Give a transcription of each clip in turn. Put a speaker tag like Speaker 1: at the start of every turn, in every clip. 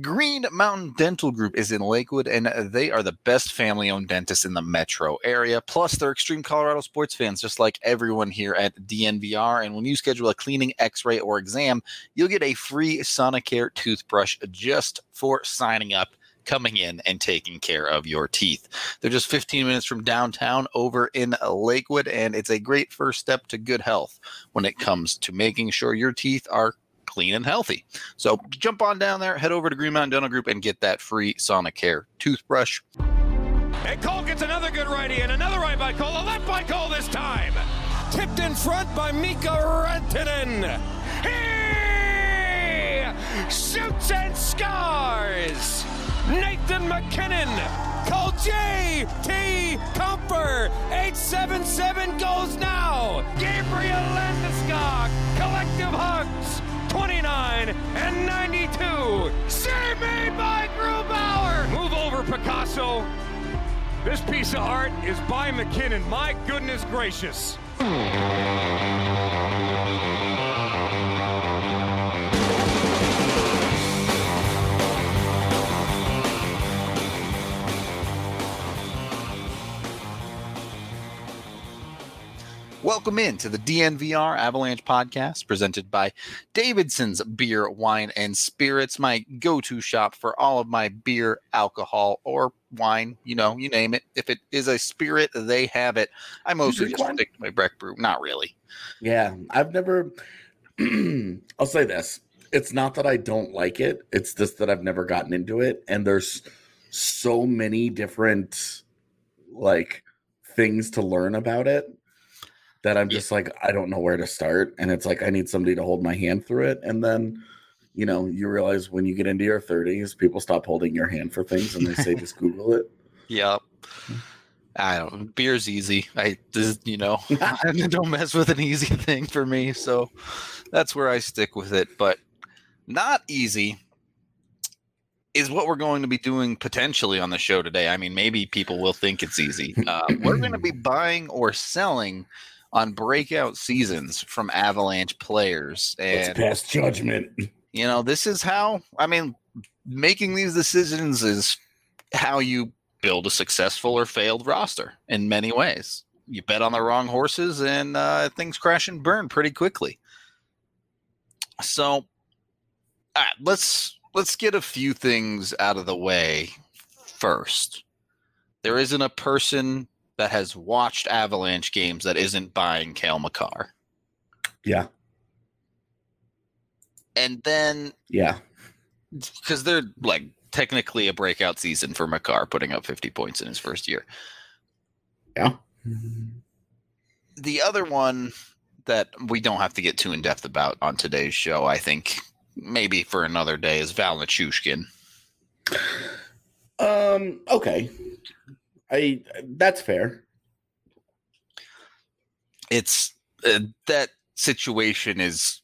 Speaker 1: Green Mountain Dental Group is in Lakewood, and uh, they are the best family owned dentist in the metro area. Plus, they're extreme Colorado sports fans, just like everyone here at DNVR. And when you schedule a cleaning, x ray, or exam, you'll get a free Sonicare toothbrush just for signing up coming in and taking care of your teeth. They're just 15 minutes from downtown over in Lakewood, and it's a great first step to good health when it comes to making sure your teeth are clean and healthy. So jump on down there, head over to Green Mountain Dental Group, and get that free Sonicare toothbrush.
Speaker 2: And Cole gets another good righty and another right by Cole, a left by Cole this time. Tipped in front by Mikko Rantanen. He shoots and scores. Nathan MacKinnon. Call J.T. Compher. 877 goes now. Gabriel Landeskog. Collective hugs. 29 and 92. Save made by Grubauer. Move over, Picasso. This piece of art is by MacKinnon. My goodness gracious.
Speaker 1: Welcome in to the DNVR Avalanche podcast presented by Davidson's Beer, Wine, and Spirits, my go to shop for all of my beer, alcohol, or wine. You know, you name it. If it is a spirit, they have it. I mostly just
Speaker 3: wine?
Speaker 1: stick to my Breck Brew. Not really.
Speaker 3: Yeah, I've never. I'll say this: it's not that I don't like it; it's just that I've never gotten into it. And there's so many different like things to learn about it that I'm
Speaker 1: Yeah.
Speaker 3: just like I don't know where to start. And it's like I need somebody to hold my hand through it. And then, you know, you realize when you get into your 30s, people stop holding your hand for things, and they say just Google it.
Speaker 1: Yep. I don't. Beer's easy. I just, you know, I don't mess with an easy thing for me. So that's where I stick with it. But not easy is what we're going to be doing potentially on the show today. I mean, maybe people will think it's easy. Uh, we're going to be buying or selling on breakout seasons from Avalanche players. And
Speaker 3: pass judgment.
Speaker 1: you know this is how i mean making these decisions is how you build a successful or failed roster in many ways you bet on the wrong horses and uh, things crash and burn pretty quickly so right, let's let's get a few things out of the way first there isn't a person that has watched avalanche games that isn't buying Cale Makar
Speaker 3: Yeah,
Speaker 1: and then
Speaker 3: yeah.
Speaker 1: because they're like technically a breakout season for Makar, putting up 50 points in his first year.
Speaker 3: Yeah.
Speaker 1: The other one that we don't have to get too in depth about on today's show, I think maybe for another day, is Val Nichushkin.
Speaker 3: Um. Okay. I. That's fair.
Speaker 1: It's uh, that situation is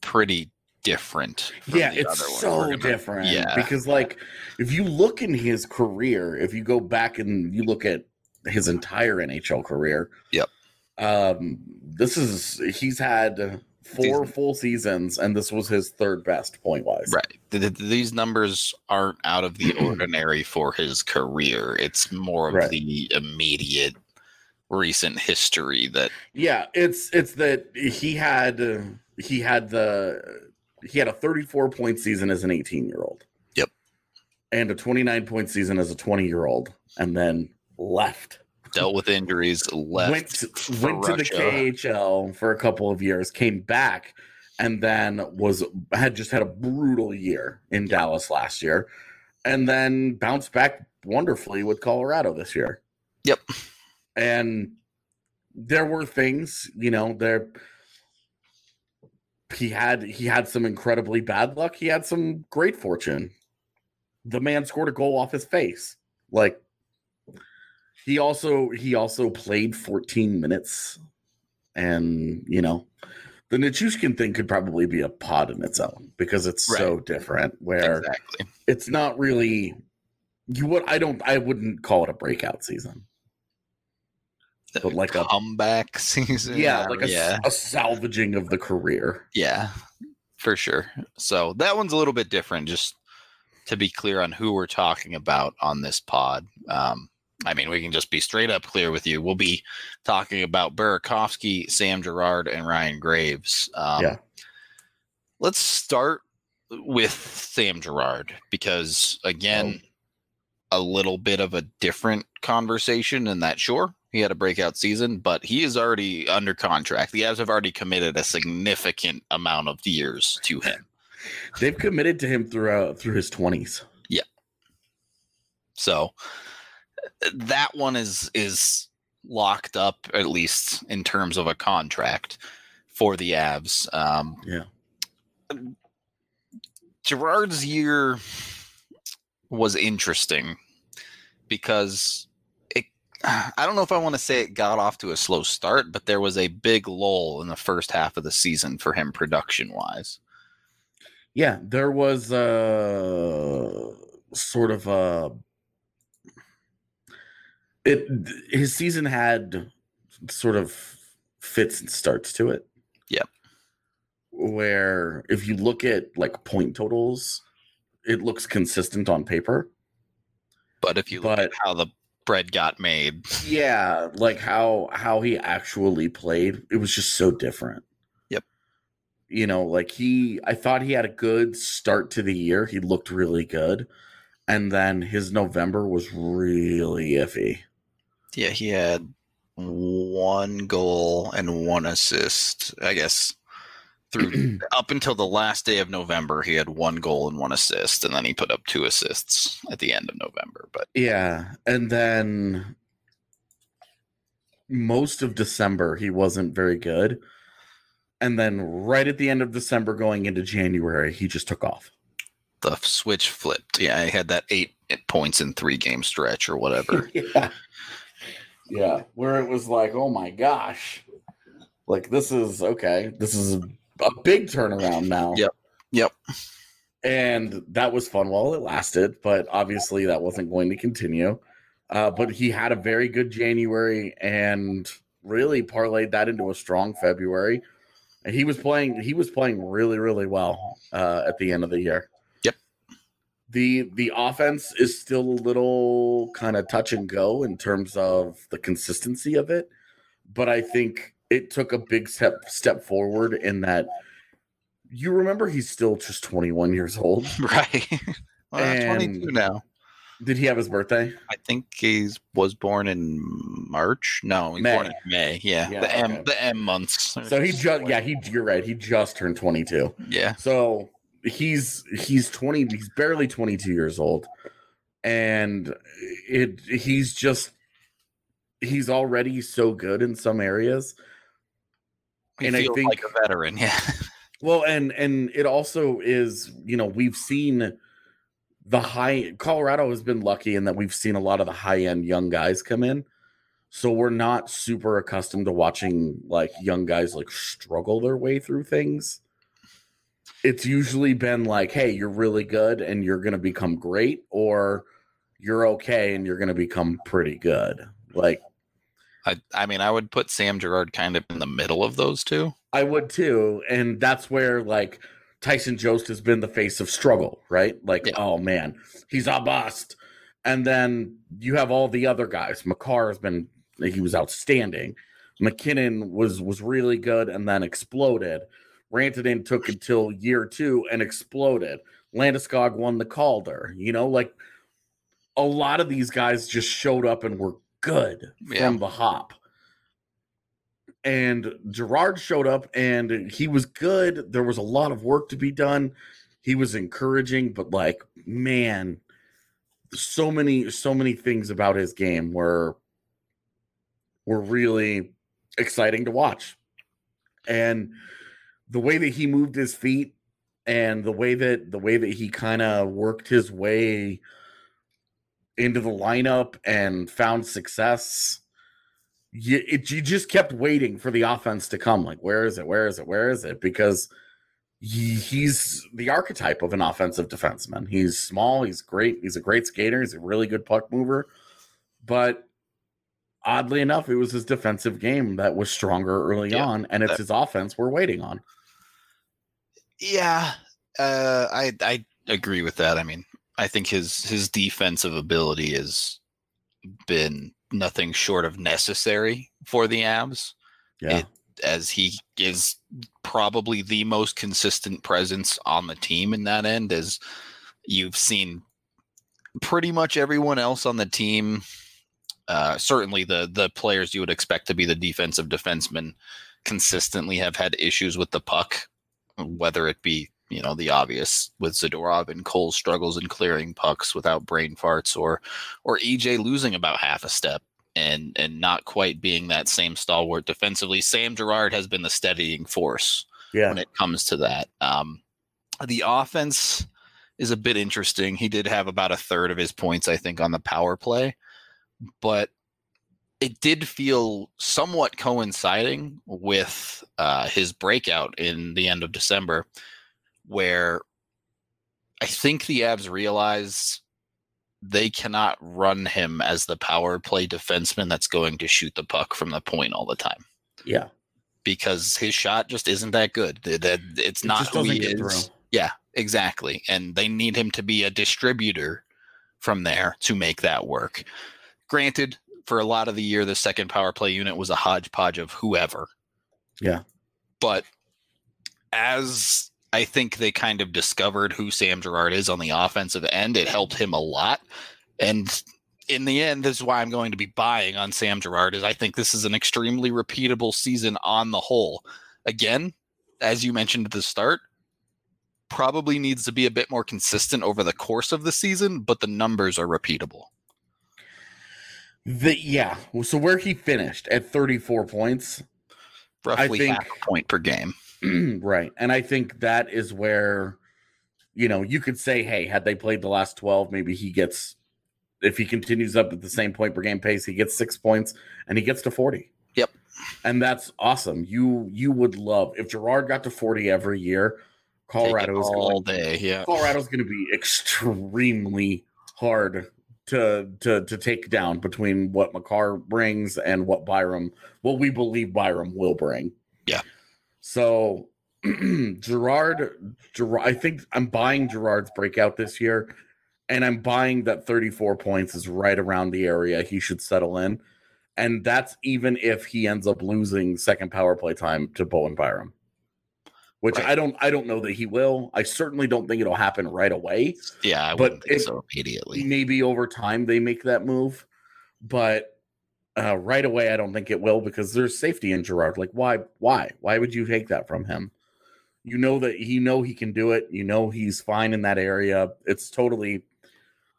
Speaker 1: pretty different. from
Speaker 3: yeah, it's so
Speaker 1: gonna-
Speaker 3: different.
Speaker 1: yeah.
Speaker 3: Because like, if you look in his career, if you go back and you look at his entire NHL career,
Speaker 1: Yep.
Speaker 3: Um. This is he's had four full seasons, and this was his third best point wise.
Speaker 1: Right. Th- th- These numbers aren't out of the ordinary for his career. It's more of
Speaker 3: Right.
Speaker 1: the immediate recent history that
Speaker 3: Yeah, it's it's that he had he had the he had a 34 point season as an 18 year old.
Speaker 1: Yep.
Speaker 3: And a 29 point season as a 20 year old, and then left.
Speaker 1: Dealt with injuries, left
Speaker 3: went
Speaker 1: for
Speaker 3: went to the KHL for a couple of years, came back, and then was had just had a brutal year in Dallas last year, and then bounced back wonderfully with Colorado this year.
Speaker 1: Yep.
Speaker 3: And there were things, you know, there he had he had some incredibly bad luck. He had some great fortune. The man scored a goal off his face. Like he also he also played 14 minutes and you know the Nichushkin thing could probably be a pod in its own because it's so different where
Speaker 1: Exactly.
Speaker 3: it's not really you would I don't I wouldn't call it a breakout season. But like a
Speaker 1: comeback season.
Speaker 3: yeah, like a,
Speaker 1: yeah,
Speaker 3: a salvaging of the career.
Speaker 1: yeah, for sure. So that one's a little bit different. Just to be clear on who we're talking about on this pod. Um, I mean, we can just be straight up clear with you. We'll be talking about Burakovsky, Sam Girard, and Ryan Graves. Um,
Speaker 3: Yeah.
Speaker 1: Let's start with Sam Girard because, again, a little bit of a different conversation in that, sure, he had a breakout season, but he is already under contract. The Avs have already committed a significant amount of years to him.
Speaker 3: They've committed to him throughout through his twenties. Yeah.
Speaker 1: So that one is is locked up at least in terms of a contract for the Avs. Um,
Speaker 3: Yeah.
Speaker 1: Girard's year was interesting because it. I don't know if I want to say it got off to a slow start, but there was a big lull in the first half of the season for him production wise.
Speaker 3: Yeah, there was a sort of a it his season had sort of fits and starts to it.
Speaker 1: Yep.
Speaker 3: Where if you look at like point totals, it looks consistent on paper.
Speaker 1: But if you look at
Speaker 3: But-
Speaker 1: how the bread got made,
Speaker 3: Yeah, like how how he actually played, it was just so different.
Speaker 1: Yep.
Speaker 3: You know, like he I thought he had a good start to the year. He looked really good. And then his November was really iffy.
Speaker 1: Yeah, he had one goal and one assist. I guess through up until the last day of November, he had one goal and one assist, and then he put up two assists at the end of November. But
Speaker 3: Yeah, and then most of December he wasn't very good. And then right at the end of December going into January, he just took off.
Speaker 1: the switch flipped. Yeah, he had that eight points in three game stretch or whatever.
Speaker 3: yeah. Yeah, where it was like, "Oh my gosh." Like this is okay. This is a big turnaround now.
Speaker 1: Yep. Yep.
Speaker 3: And that was fun while it lasted, but obviously that wasn't going to continue. Uh, but he had a very good January and really parlayed that into a strong February. And he was playing he was playing really, really well uh, at the end of the year. The the offense is still a little kind of touch and go in terms of the consistency of it, but I think it took a big step step forward in that you remember he's still just 21 years old.
Speaker 1: right. well,
Speaker 3: And-
Speaker 1: 22 now.
Speaker 3: Did he have his birthday?
Speaker 1: I think he was born in March. No, he's born in May. Yeah,
Speaker 3: Yeah,
Speaker 1: the M
Speaker 3: okay.
Speaker 1: the M months.
Speaker 3: So he just yeah, he you're right. He just turned 22.
Speaker 1: yeah.
Speaker 3: So he's he's 20 he's barely 22 years old. And it he's just he's already so good in some areas.
Speaker 1: He
Speaker 3: And I think-
Speaker 1: like a veteran. Yeah.
Speaker 3: Well, and and it also is, you know, we've seen the high Colorado has been lucky in that we've seen a lot of the high end young guys come in. So we're not super accustomed to watching like young guys like struggle their way through things. It's usually been like, hey, you're really good and you're going to become great, or you're okay and you're going to become pretty good. Like,
Speaker 1: I I mean, I would put Sam Girard kind of in the middle of those two.
Speaker 3: I would too. And that's where like Tyson Jost has been the face of struggle, right? Like,
Speaker 1: Yeah.
Speaker 3: oh man, he's a bust. And then you have all the other guys. Makar has been he was outstanding. MacKinnon was was really good and then exploded. Rantanen took until year two and exploded. Landeskog won the Calder. You know, like a lot of these guys just showed up and were good
Speaker 1: Yeah.
Speaker 3: from the hop. And Girard showed up and he was good. There was a lot of work to be done. He was encouraging, but like, man, so many, so many things about his game were were really exciting to watch. And the way that he moved his feet and the way that the way that he kind of worked his way into the lineup and found success you, it, you just kept waiting for the offense to come like where is it? Where is it? Where is it? Because he, he's the archetype of an offensive defenseman. He's small he's great he's a great skater he's a really good puck mover but oddly enough it was his defensive game that was stronger early
Speaker 1: Yeah,
Speaker 3: on and it's his offense we're waiting on
Speaker 1: Yeah, uh, I I agree with that. I mean, I think his his defensive ability has been nothing short of necessary for the Avs.
Speaker 3: Yeah.
Speaker 1: It- as he is probably the most consistent presence on the team in that end as you've seen pretty much everyone else on the team uh, certainly the the players you would expect to be the defensive defensemen consistently have had issues with the puck whether it be you know the obvious with Zadorov and Cole's struggles in clearing pucks without brain farts or or EJ losing about half a step and and not quite being that same stalwart defensively. Sam Girard has been the steadying force
Speaker 3: Yeah.
Speaker 1: when it comes to that. Um, the offense is a bit interesting. He did have about a third of his points, I think, on the power play, but it did feel somewhat coinciding with uh, his breakout in the end of December, where I think the Avs realized they cannot run him as the power play defenseman that's going to shoot the puck from the point all the time
Speaker 3: Yeah.
Speaker 1: because his shot just isn't that good. That it's
Speaker 3: It
Speaker 1: not who he is.
Speaker 3: through.
Speaker 1: Yeah, exactly. And they need him to be a distributor from there to make that work. Granted, for a lot of the year, the second power play unit was a hodgepodge of whoever.
Speaker 3: Yeah.
Speaker 1: But as I think they kind of discovered who Sam Girard is on the offensive end, it helped him a lot. And in the end, this is why I'm going to be buying on Sam Girard. Is I think this is an extremely repeatable season on the whole. Again, as you mentioned at the start, probably needs to be a bit more consistent over the course of the season, but the numbers are repeatable.
Speaker 3: The, yeah. So where he finished at 34 points.
Speaker 1: Roughly
Speaker 3: think-
Speaker 1: half a point per game.
Speaker 3: right. And I think that is where, you know, you could say, hey, had they played the last 12, maybe he gets, if he continues up at the same point per game pace, he gets six points and he gets to 40.
Speaker 1: Yep.
Speaker 3: And that's awesome. You you would love if Girard got to 40 every year, Colorado is
Speaker 1: all
Speaker 3: going
Speaker 1: day. Yeah.
Speaker 3: Colorado's going to be extremely hard to to to take down between what Makar brings and what Byram, what we believe Byram will bring.
Speaker 1: Yeah.
Speaker 3: So Girard, Girard, I think I'm buying Girard's breakout this year, and I'm buying that 34 points is right around the area he should settle in, and that's even if he ends up losing second power play time to Bowen Byram which
Speaker 1: Right.
Speaker 3: I don't I don't know that he will. I certainly don't think it'll happen right away.
Speaker 1: Yeah, I
Speaker 3: But
Speaker 1: wouldn't think
Speaker 3: it-
Speaker 1: so immediately.
Speaker 3: Maybe over time they make that move, but uh, right away I don't think it will because there's safety in Girard. Like why why why would you take that from him? You know that you know he can do it. You know he's fine in that area. It's totally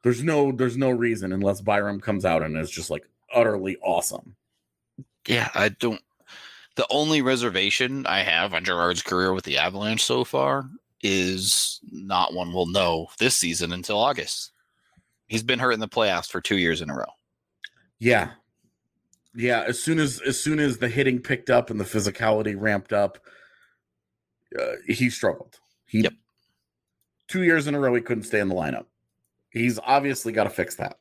Speaker 3: there's no there's no reason unless Byram comes out and is just like utterly awesome.
Speaker 1: Yeah, I don't. The only reservation I have on Girard's career with the Avalanche so far is not one we'll know this season until August. He's been hurt in the playoffs for two years in a row.
Speaker 3: Yeah. Yeah, as soon as as soon as the hitting picked up and the physicality ramped up, uh, he struggled. He
Speaker 1: Yep.
Speaker 3: two years in a row he couldn't stay in the lineup. He's obviously got to fix that.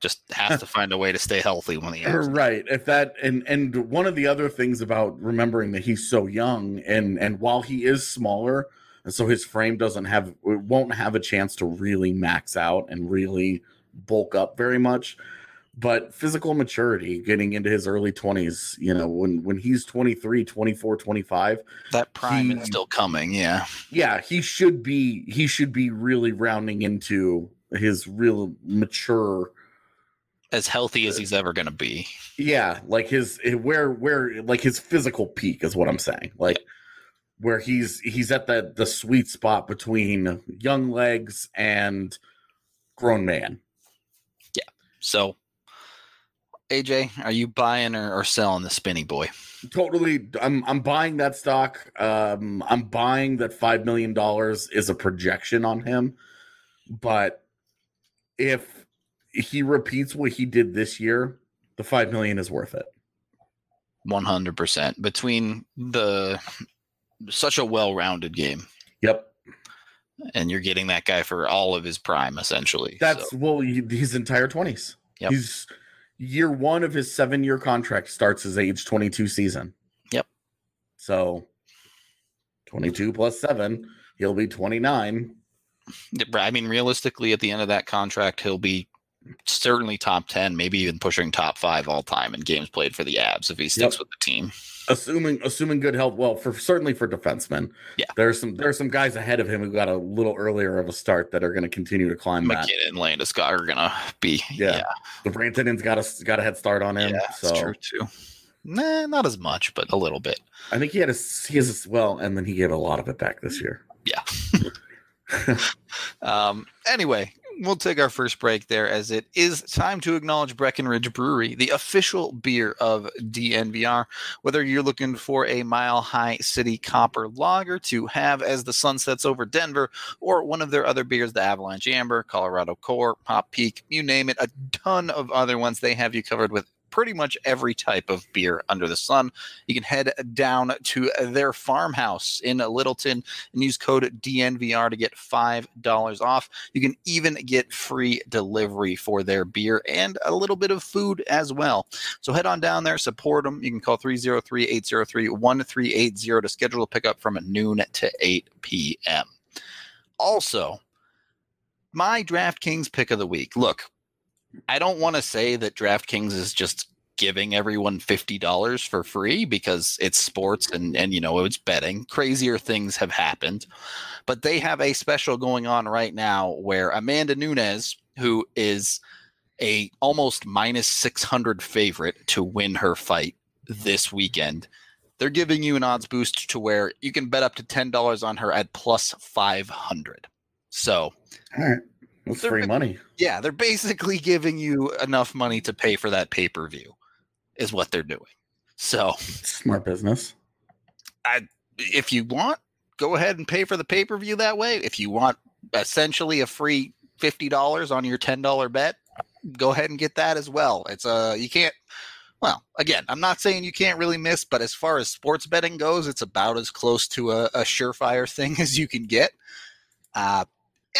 Speaker 1: Just has to find a way to stay healthy when the Avs.
Speaker 3: Right. If that and and one of the other things about remembering that he's so young and and while he is smaller, and so his frame doesn't have won't have a chance to really max out and really bulk up very much. But physical maturity getting into his early 20s, you know, when when he's 23, 24, 25,
Speaker 1: That prime
Speaker 3: He-
Speaker 1: is still coming. Yeah.
Speaker 3: yeah, he should be he should be really rounding into his real mature
Speaker 1: As healthy as he's ever going to be.
Speaker 3: yeah like his where where like his physical peak is what i'm saying like where he's he's at the the sweet spot between young legs and grown man Yeah.
Speaker 1: So, AJ, are you buying or, or selling the spinny boy?
Speaker 3: totally i'm i'm buying that stock um i'm buying that five million dollars is a projection on him but if he repeats what he did this year the five million is worth it
Speaker 1: 100% between the such a well-rounded game
Speaker 3: yep
Speaker 1: and you're getting that guy for all of his prime essentially
Speaker 3: That's
Speaker 1: So,
Speaker 3: well, his entire twenties.
Speaker 1: Yep.
Speaker 3: He's year one of his seven year contract starts his age twenty two season.
Speaker 1: Yep.
Speaker 3: So twenty two plus seven, he'll be twenty nine.
Speaker 1: I mean, realistically, at the end of that contract, he'll be certainly top 10, maybe even pushing top five all time in games played for the Avs if he sticks
Speaker 3: Yep.
Speaker 1: with the team.
Speaker 3: assuming assuming good health. Well, for certainly for defensemen,
Speaker 1: Yeah.
Speaker 3: There's some there's some guys ahead of him who got a little earlier of a start that are going to continue to climb that.
Speaker 1: MacKinnon and Landeskog are going to be.
Speaker 3: Yeah.
Speaker 1: Yeah,
Speaker 3: The Rantanen's got a got a head start on him.
Speaker 1: yeah that's
Speaker 3: so
Speaker 1: true too. Nah, not as much, but a little bit.
Speaker 3: I think he had a he has a, well, and then he gave a lot of it back this year. Yeah.
Speaker 1: um, anyway, we'll take our first break there as it is time to acknowledge Breckenridge Brewery, the official beer of DNVR. Whether you're looking for a mile high city copper lager to have as the sun sets over Denver, or one of their other beers, the Avalanche Amber, Colorado Core, Pop Peak, you name it, a ton of other ones. They have you covered with pretty much every type of beer under the sun. You can head down to their farmhouse in Littleton and use code DNVR to get $5 off. You can even get free delivery for their beer and a little bit of food as well. So head on down there, support them. You can call 303 803 1380 to schedule a pickup from noon to 8 p.m. Also, my DraftKings pick of the week. Look, I don't want to say that DraftKings is just giving everyone $50 for free because it's sports and and you know it's betting. Crazier things have happened. But they have a special going on right now where Amanda Nunes who is a almost minus 600 favorite to win her fight this weekend they're giving you an odds boost to where you can bet up to $10 on her at plus 500 so They're
Speaker 3: free money.
Speaker 1: yeah, they're basically giving you enough money to pay for that pay per view, is what they're doing. So
Speaker 3: Smart business.
Speaker 1: if you want, go ahead and pay for the pay per view that way. If you want essentially a free fifty dollars on your ten dollar bet, go ahead and get that as well. It's uh you can't. Well, again, I'm not saying you can't really miss, but as far as sports betting goes, it's about as close to a, a surefire thing as you can get. Uh,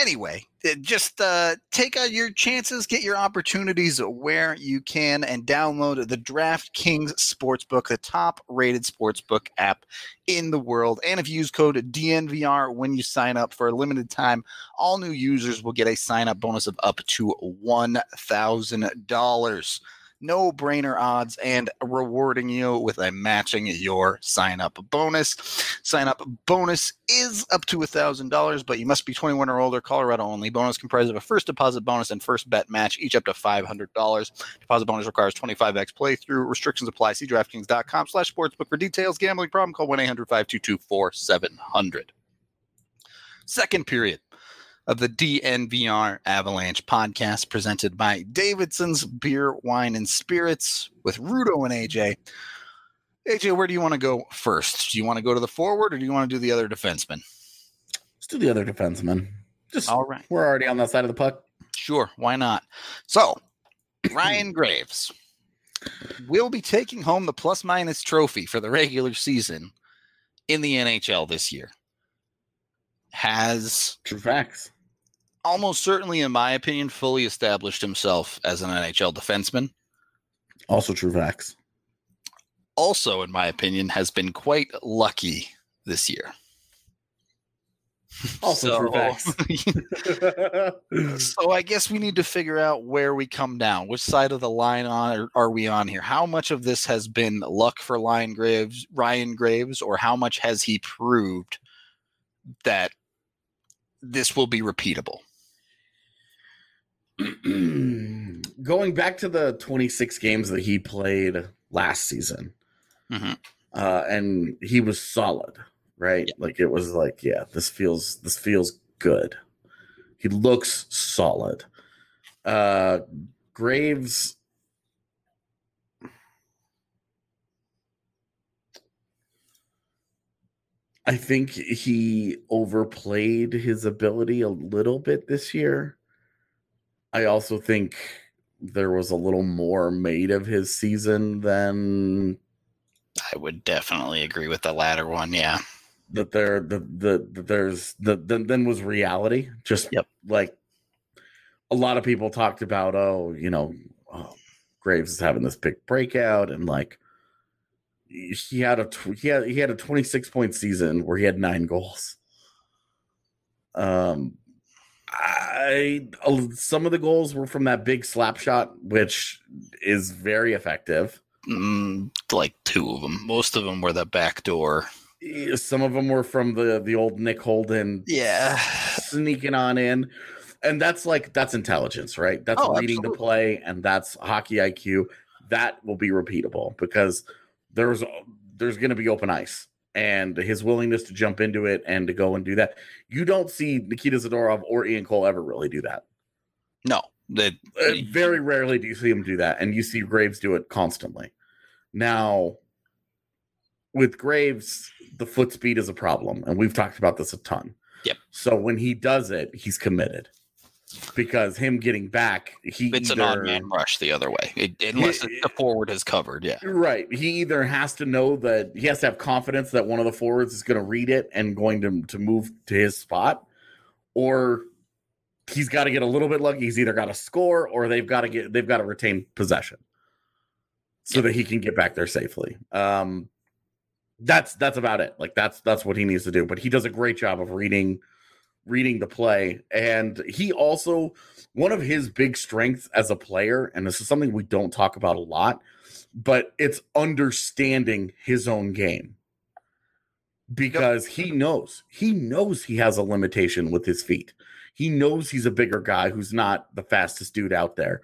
Speaker 1: anyway, just uh, take out your chances, get your opportunities where you can, and download the DraftKings Sportsbook, the top rated sportsbook app in the world. And if you use code DNVR when you sign up for a limited time, all new users will get a sign up bonus of up to $1,000 no brainer odds and rewarding you with a matching your sign up bonus. Sign up bonus is up to $1,000, but you must be 21 or older, Colorado only. Bonus comprised of a first deposit bonus and first bet match, each up to $500. Deposit bonus requires 25x playthrough. Restrictions apply. See DraftKings.com slash sportsbook for details. Gambling problem, call 1 800 522 4700. Second period of the DNVR Avalanche podcast presented by Davidson's Beer, Wine, and Spirits with Rudo and AJ. AJ, where do you want to go first? Do you want to go to the forward or do you want to do the other defenseman?
Speaker 3: Let's do the other defenseman. Just
Speaker 1: All right.
Speaker 3: we're already on that side of the puck.
Speaker 1: Sure, why not? So, Ryan Graves will be taking home the plus minus trophy for the regular season in the NHL this year. Has
Speaker 3: True facts.
Speaker 1: Almost certainly, in my opinion, fully established himself as an NHL defenseman.
Speaker 3: Also true facts.
Speaker 1: Also, in my opinion, has been quite lucky this year.
Speaker 3: Also true facts.
Speaker 1: so I guess we need to figure out where we come down. Which side of the line on are, are we on here? How much of this has been luck for Ryan Graves, Ryan Graves, or how much has he proved that this will be repeatable?
Speaker 3: Going back to the 26 games that he played last season,
Speaker 1: Mhm.
Speaker 3: uh, and he was solid, right? Like it was like, yeah, this feels this feels good. He looks solid. Uh, Graves. I think he overplayed his ability a little bit this year. I also think there was a little more made of his season than
Speaker 1: I would definitely agree with the latter one. Yeah.
Speaker 3: that there the the, the there's the then then was reality. Just
Speaker 1: Yep.
Speaker 3: like a lot of people talked about, oh, you know, oh, Graves is having this big breakout, and like he had a tw- he had he had a 26 point season where he had nine goals. Um, I some of the goals were from that big slap shot, which is very effective.
Speaker 1: Mm, like two of them. Most of them were the back door.
Speaker 3: Some of them were from the the old Nick Holden
Speaker 1: Yeah.
Speaker 3: sneaking on in. And that's like that's intelligence, right? That's
Speaker 1: Oh,
Speaker 3: reading the play and that's hockey IQ. That will be repeatable because there's there's going to be open ice and his willingness to jump into it and to go and do that. You don't see Nikita Zadorov or Ian Cole ever really do that.
Speaker 1: No. That
Speaker 3: Uh, very rarely do you see him do that, and you see Graves do it constantly. Now, with Graves, the foot speed is a problem, and we've talked about this a ton.
Speaker 1: Yep.
Speaker 3: So when he does it, he's committed because him getting back, he
Speaker 1: it's an odd man rush the other way. It, unless
Speaker 3: He-
Speaker 1: the forward is covered. Yeah.
Speaker 3: Right. He either has to know that he has to have confidence that one of the forwards is going to read it and going to, to move to his spot, or he's got to get a little bit lucky. He's either got to score or they've got to get they've got to retain possession so that he can get back there safely. Um that's that's about it. Like that's that's what he needs to do. But he does a great job of reading reading the play. And he also one of his big strengths as a player, and this is something we don't talk about a lot, but it's understanding his own game. Because he knows, he knows he has a limitation with his feet. He knows he's a bigger guy who's not the fastest dude out there.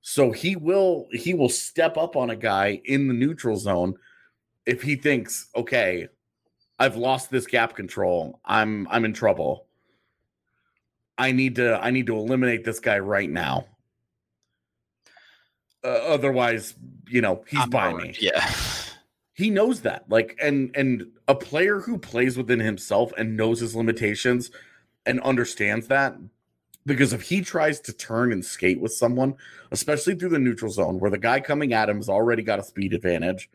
Speaker 3: So he will he will step up on a guy in the neutral zone if he thinks, okay, I've lost this gap control. I'm I'm in trouble. I need to I need to eliminate this guy right now. Uh, otherwise, you know, he's
Speaker 1: I'm
Speaker 3: by
Speaker 1: burned.
Speaker 3: me.
Speaker 1: Yeah.
Speaker 3: He knows that. Like and and a player who plays within himself and knows his limitations and understands that because if he tries to turn and skate with someone, especially through the neutral zone where the guy coming at him has already got a speed advantage,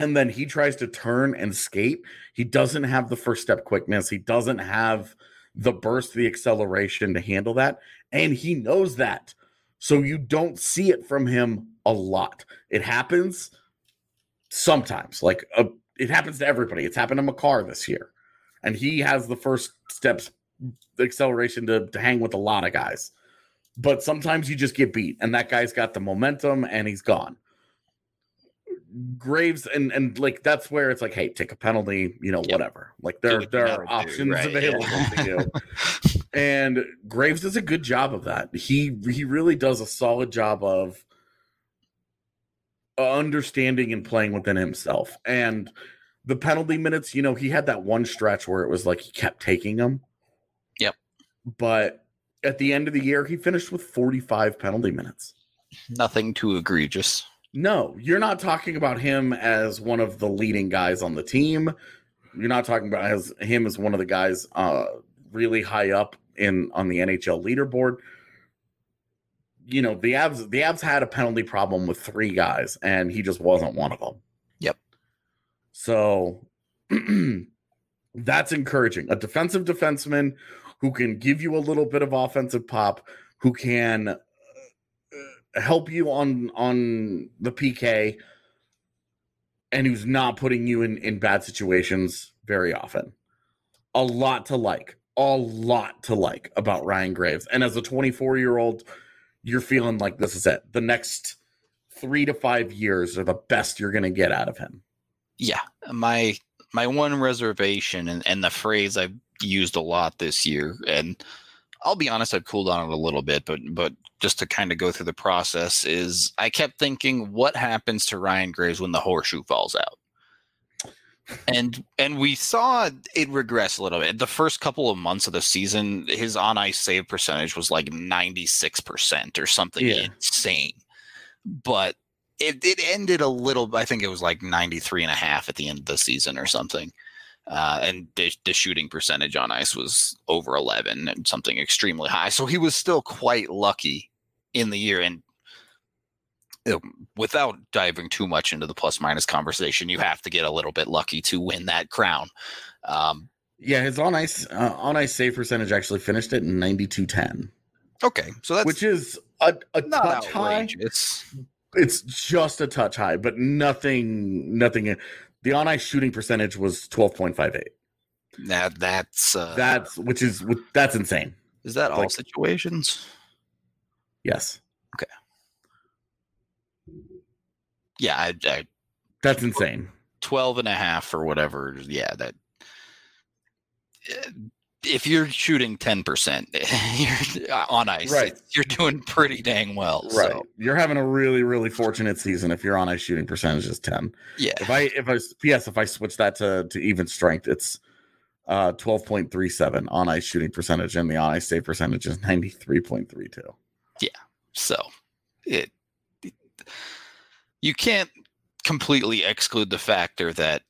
Speaker 3: and then he tries to turn and skate, he doesn't have the first step quickness. He doesn't have the burst, the acceleration to handle that. And he knows that. So you don't see it from him a lot. It happens sometimes. Like uh, it happens to everybody. It's happened to Makar this year. And he has the first steps, the acceleration to, to hang with a lot of guys. But sometimes you just get beat, and that guy's got the momentum and he's gone. Graves and and like that's where it's like, hey, take a penalty, you know,
Speaker 1: Yep.
Speaker 3: whatever. Like there there are options
Speaker 1: right,
Speaker 3: available
Speaker 1: yeah.
Speaker 3: to you. And Graves does a good job of that. He he really does a solid job of understanding and playing within himself. And the penalty minutes, you know, he had that one stretch where it was like he kept taking them.
Speaker 1: Yep.
Speaker 3: But at the end of the year, he finished with 45 penalty minutes.
Speaker 1: Nothing too egregious.
Speaker 3: No, you're not talking about him as one of the leading guys on the team. You're not talking about as him as one of the guys uh really high up in on the NHL leaderboard. You know, the Avs the Avs had a penalty problem with three guys and he just wasn't one of them.
Speaker 1: Yep.
Speaker 3: So that's encouraging. A defensive defenseman who can give you a little bit of offensive pop, who can help you on on the PK and who's not putting you in in bad situations very often. A lot to like. A lot to like about Ryan Graves. And as a 24-year-old, you're feeling like this is it. The next 3 to 5 years are the best you're going to get out of him.
Speaker 1: Yeah. My my one reservation and, and the phrase I've used a lot this year, and I'll be honest, I've cooled on it a little bit, but but just to kind of go through the process is I kept thinking, what happens to Ryan Graves when the horseshoe falls out? And and we saw it regress a little bit. The first couple of months of the season, his on ice save percentage was like 96% or something
Speaker 3: Yeah.
Speaker 1: insane. But it, it ended a little i think it was like 93 and a half at the end of the season or something uh, and the, the shooting percentage on ice was over 11 and something extremely high. So he was still quite lucky in the year. And you know, without diving too much into the plus minus conversation you have to get a little bit lucky to win that crown. Um,
Speaker 3: Yeah, his on ice uh, on ice save percentage actually finished at 92-10,
Speaker 1: okay so that's
Speaker 3: which is a, a touch high.
Speaker 1: outrageous.
Speaker 3: It's just a touch high, but nothing nothing the on ice shooting percentage was 12.58.
Speaker 1: that that's uh,
Speaker 3: That's which is that's insane.
Speaker 1: Is that all
Speaker 3: Like-
Speaker 1: situations?
Speaker 3: Yes. Okay.
Speaker 1: Yeah, I, I
Speaker 3: That's insane.
Speaker 1: 12 and a half or whatever. Yeah, that eh, if you're shooting 10% you're on ice,
Speaker 3: Right.
Speaker 1: you're doing pretty dang well.
Speaker 3: Right.
Speaker 1: So,
Speaker 3: You're having a really, really fortunate season if your on ice shooting percentage is 10.
Speaker 1: yeah.
Speaker 3: If I if I yes, if I switch that to to even strength, it's uh 12.37 on ice shooting percentage and the on ice save percentage is 93.32.
Speaker 1: yeah So it, you can't completely exclude the factor that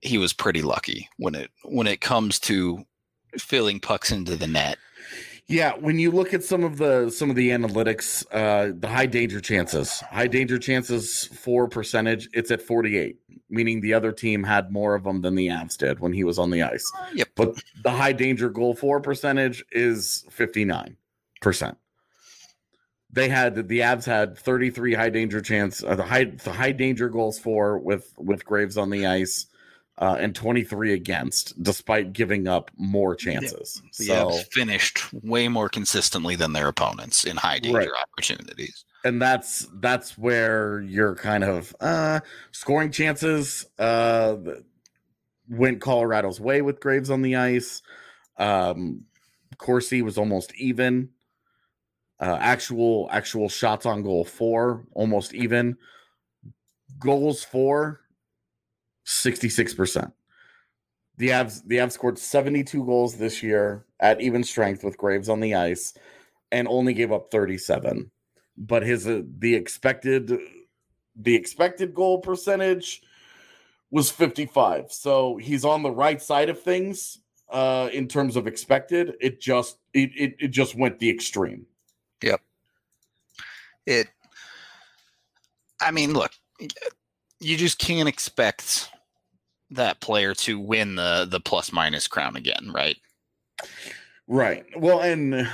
Speaker 1: he was pretty lucky when it when it comes to filling pucks into the net.
Speaker 3: Yeah, when you look at some of the some of the analytics, uh the high danger chances, high danger chances for percentage, it's at 48, meaning the other team had more of them than the Avs did when he was on the ice.
Speaker 1: Yep.
Speaker 3: But the high danger goal for percentage is 59%. They had the Avs had 33 high danger chance, uh, the high the high danger goals for with with Graves on the ice. Uh, and 23 against, despite giving up more chances.
Speaker 1: The
Speaker 3: So,
Speaker 1: Avs finished way more consistently than their opponents in high danger
Speaker 3: Right.
Speaker 1: opportunities.
Speaker 3: and that's that's where you're kind of uh scoring chances uh went Colorado's way with Graves on the ice. Um Corsi was almost even. Uh actual actual shots on goal for, almost even. Goals for 66%. The Avs the Avs scored 72 goals this year at even strength with Graves on the ice and only gave up 37 but his uh, the expected the expected goal percentage was 55 so he's on the right side of things uh in terms of expected it just it it, it just went the extreme Yep.
Speaker 1: It, I mean, look, you just can't expect that player to win the the plus minus crown again, right?
Speaker 3: right well and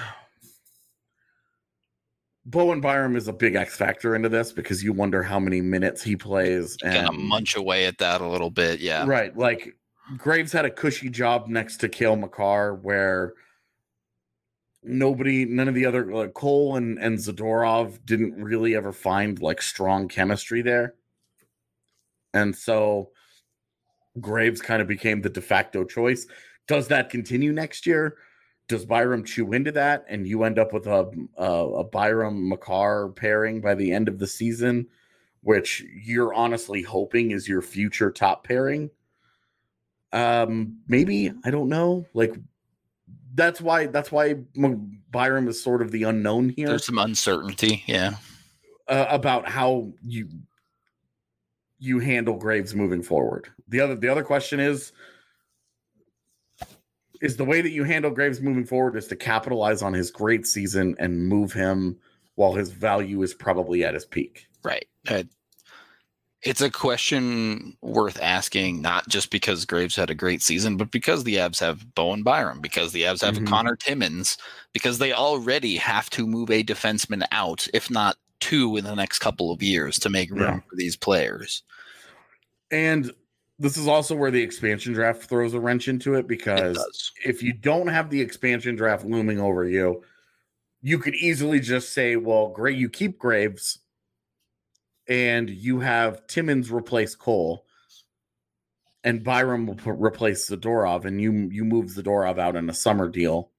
Speaker 3: Bowen Byram is a big X factor into this because you wonder how many minutes he plays
Speaker 1: Kind of
Speaker 3: and
Speaker 1: munch away at that a little bit, yeah.
Speaker 3: Right. Like Graves had a cushy job next to Cale Makar where nobody, none of the other like Cole and, and Zadorov didn't really ever find like strong chemistry there. And so Graves kind of became the de facto choice. Does that continue next year? Does Byram chew into that and you end up with a a, a Byram Makar pairing by the end of the season, which you're honestly hoping is your future top pairing? Um, maybe I don't know. Like that's why that's why Byram is sort of the unknown here
Speaker 1: There's some uncertainty, yeah.
Speaker 3: uh, about how you you handle Graves moving forward. The other the other question is is the way that you handle Graves moving forward is to capitalize on his great season and move him while his value is probably at his peak.
Speaker 1: Right. Uh, it's a question worth asking, not just because Graves had a great season, but because the Avs have Bowen Byram, because the Avs have
Speaker 3: Mhm.
Speaker 1: Conor Timmins, because they already have to move a defenseman out, if not two in the next couple of years to make room
Speaker 3: Yeah.
Speaker 1: for these players.
Speaker 3: And this is also where the expansion draft throws a wrench into it
Speaker 1: It
Speaker 3: because
Speaker 1: does.
Speaker 3: if you don't have the expansion draft looming over you, you could easily just say, well, great, you keep Graves and you have Timmins replace Cole and Byram will replace Zadorov and you you move Zadorov out in a summer deal.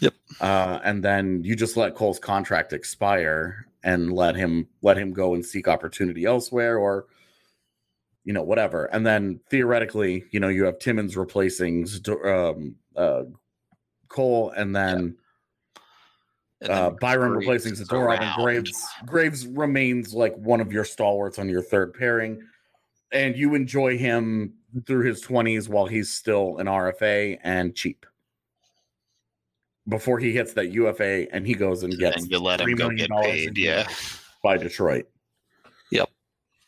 Speaker 1: Yep.
Speaker 3: Uh, and then you just let Cole's contract expire and let him let him go and seek opportunity elsewhere or you know whatever. And then theoretically you know you have Timmins replacing um, uh, cole and then
Speaker 1: And
Speaker 3: uh,
Speaker 1: then
Speaker 3: Byram
Speaker 1: Graves
Speaker 3: replacing zadorov and graves graves remains like one of your stalwarts on your third pairing. And you enjoy him through his 20s while he's still an rfa and cheap before he hits that ufa and he goes and gets
Speaker 1: and you let him
Speaker 3: $3
Speaker 1: go get paid. Yeah.
Speaker 3: by detroit
Speaker 1: Yep.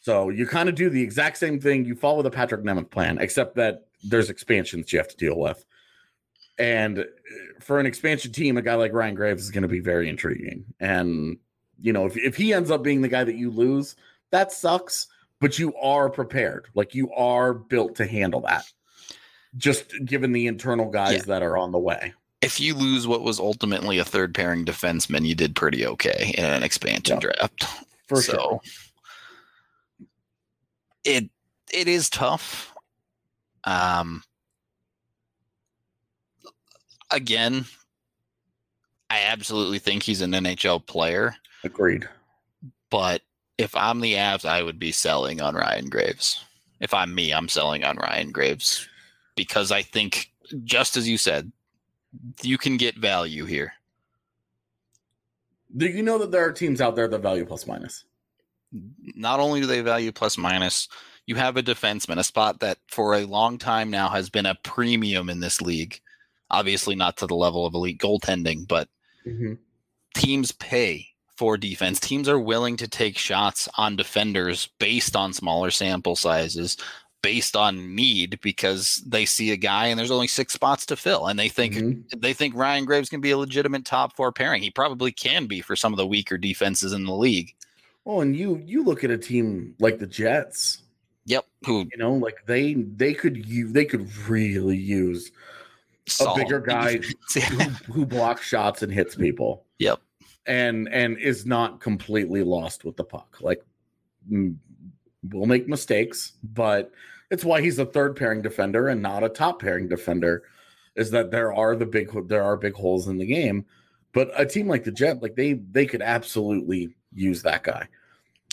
Speaker 3: so you kind of do the exact same thing. You follow the Patrik Nemeth plan, except that there's expansions you have to deal with. And uh, for an expansion team, a guy like Ryan Graves is going to be very intriguing. And you know, if if he ends up being the guy that you lose, that sucks. But you are prepared, like you are built to handle that. Just given the internal guys
Speaker 1: Yeah.
Speaker 3: that are on the way.
Speaker 1: If you lose what was ultimately a third pairing defenseman, you did pretty okay in an expansion
Speaker 3: Yeah.
Speaker 1: draft.
Speaker 3: For
Speaker 1: so
Speaker 3: sure.
Speaker 1: it it is tough. Um again, I absolutely think he's an NHL player,
Speaker 3: Agreed.
Speaker 1: but if I'm the Avs, I would be selling on Ryan Graves. If I'm me, I'm selling on Ryan Graves because I think just as you said, you can get value here.
Speaker 3: Do you know that there are teams out there that value plus minus?
Speaker 1: not only do they value plus minus, you have a defenseman, a spot that for a long time now has been a premium in this league. Obviously, not to the level of elite goaltending, but mm-hmm. teams pay for defense. Teams are willing to take shots on defenders based on smaller sample sizes, based on need, because they see a guy and there's only six spots to fill, and they think
Speaker 3: Mhm.
Speaker 1: they think Ryan Graves can be a legitimate top four pairing. He probably can be for some of the weaker defenses in the league.
Speaker 3: Well, and you you look at a team like the Jets.
Speaker 1: Yep, who
Speaker 3: You know, like they they could use they could really use a bigger guy who, who blocks shots and hits people.
Speaker 1: Yep.
Speaker 3: And and is not completely lost with the puck. Like mm, will make mistakes, but it's why he's a third pairing defender and not a top pairing defender. Is that there are the big there are big holes in the game, but a team like the Jet, like they they could absolutely use that guy.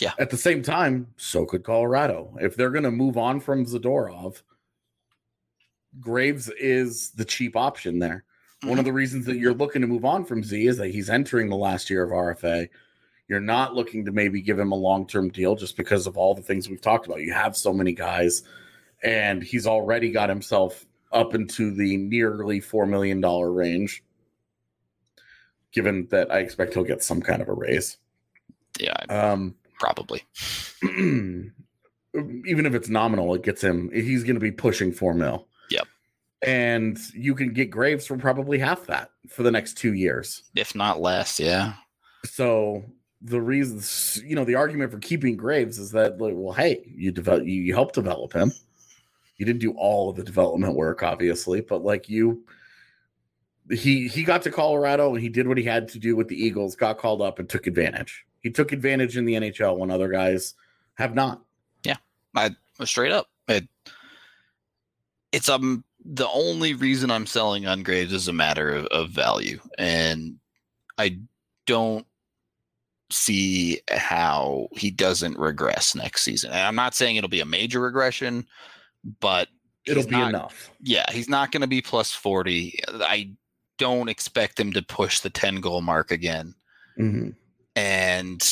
Speaker 1: Yeah.
Speaker 3: At the same time, so could Colorado. If they're going to move on from Zadorov, Graves is the cheap option there. One of mm-hmm. the reasons that you're looking to move on from Z is that he's entering the last year of RFA. You're not looking to maybe give him a long term deal just because of all the things we've talked about. You have so many guys, and he's already got himself up into the nearly $4 million range. Given that I expect he'll get some kind of a raise.
Speaker 1: Yeah,
Speaker 3: Um,
Speaker 1: probably.
Speaker 3: even if it's nominal, it gets him. He's going to be pushing four mil.
Speaker 1: Yep.
Speaker 3: And you can get Graves for probably half that for the next two years.
Speaker 1: If not less, yeah.
Speaker 3: So the reasons, you know, the argument for keeping Graves is that, like, well, hey, you develop, you, you helped develop him. You didn't do all of the development work, obviously, but like you, he he got to Colorado and he did what he had to do with the Eagles. Got called up and took advantage. He took advantage in the NHL when other guys have not. Yeah.
Speaker 1: I straight up. It, it's um the only reason I'm selling on Graves is a matter of, of value, and I don't see how he doesn't regress next season. And I'm not saying it'll be a major regression, but
Speaker 3: It'll be
Speaker 1: not-
Speaker 3: enough.
Speaker 1: Yeah, he's not going to be plus 40. I don't expect him to push the 10 goal mark again.
Speaker 3: Mhm.
Speaker 1: and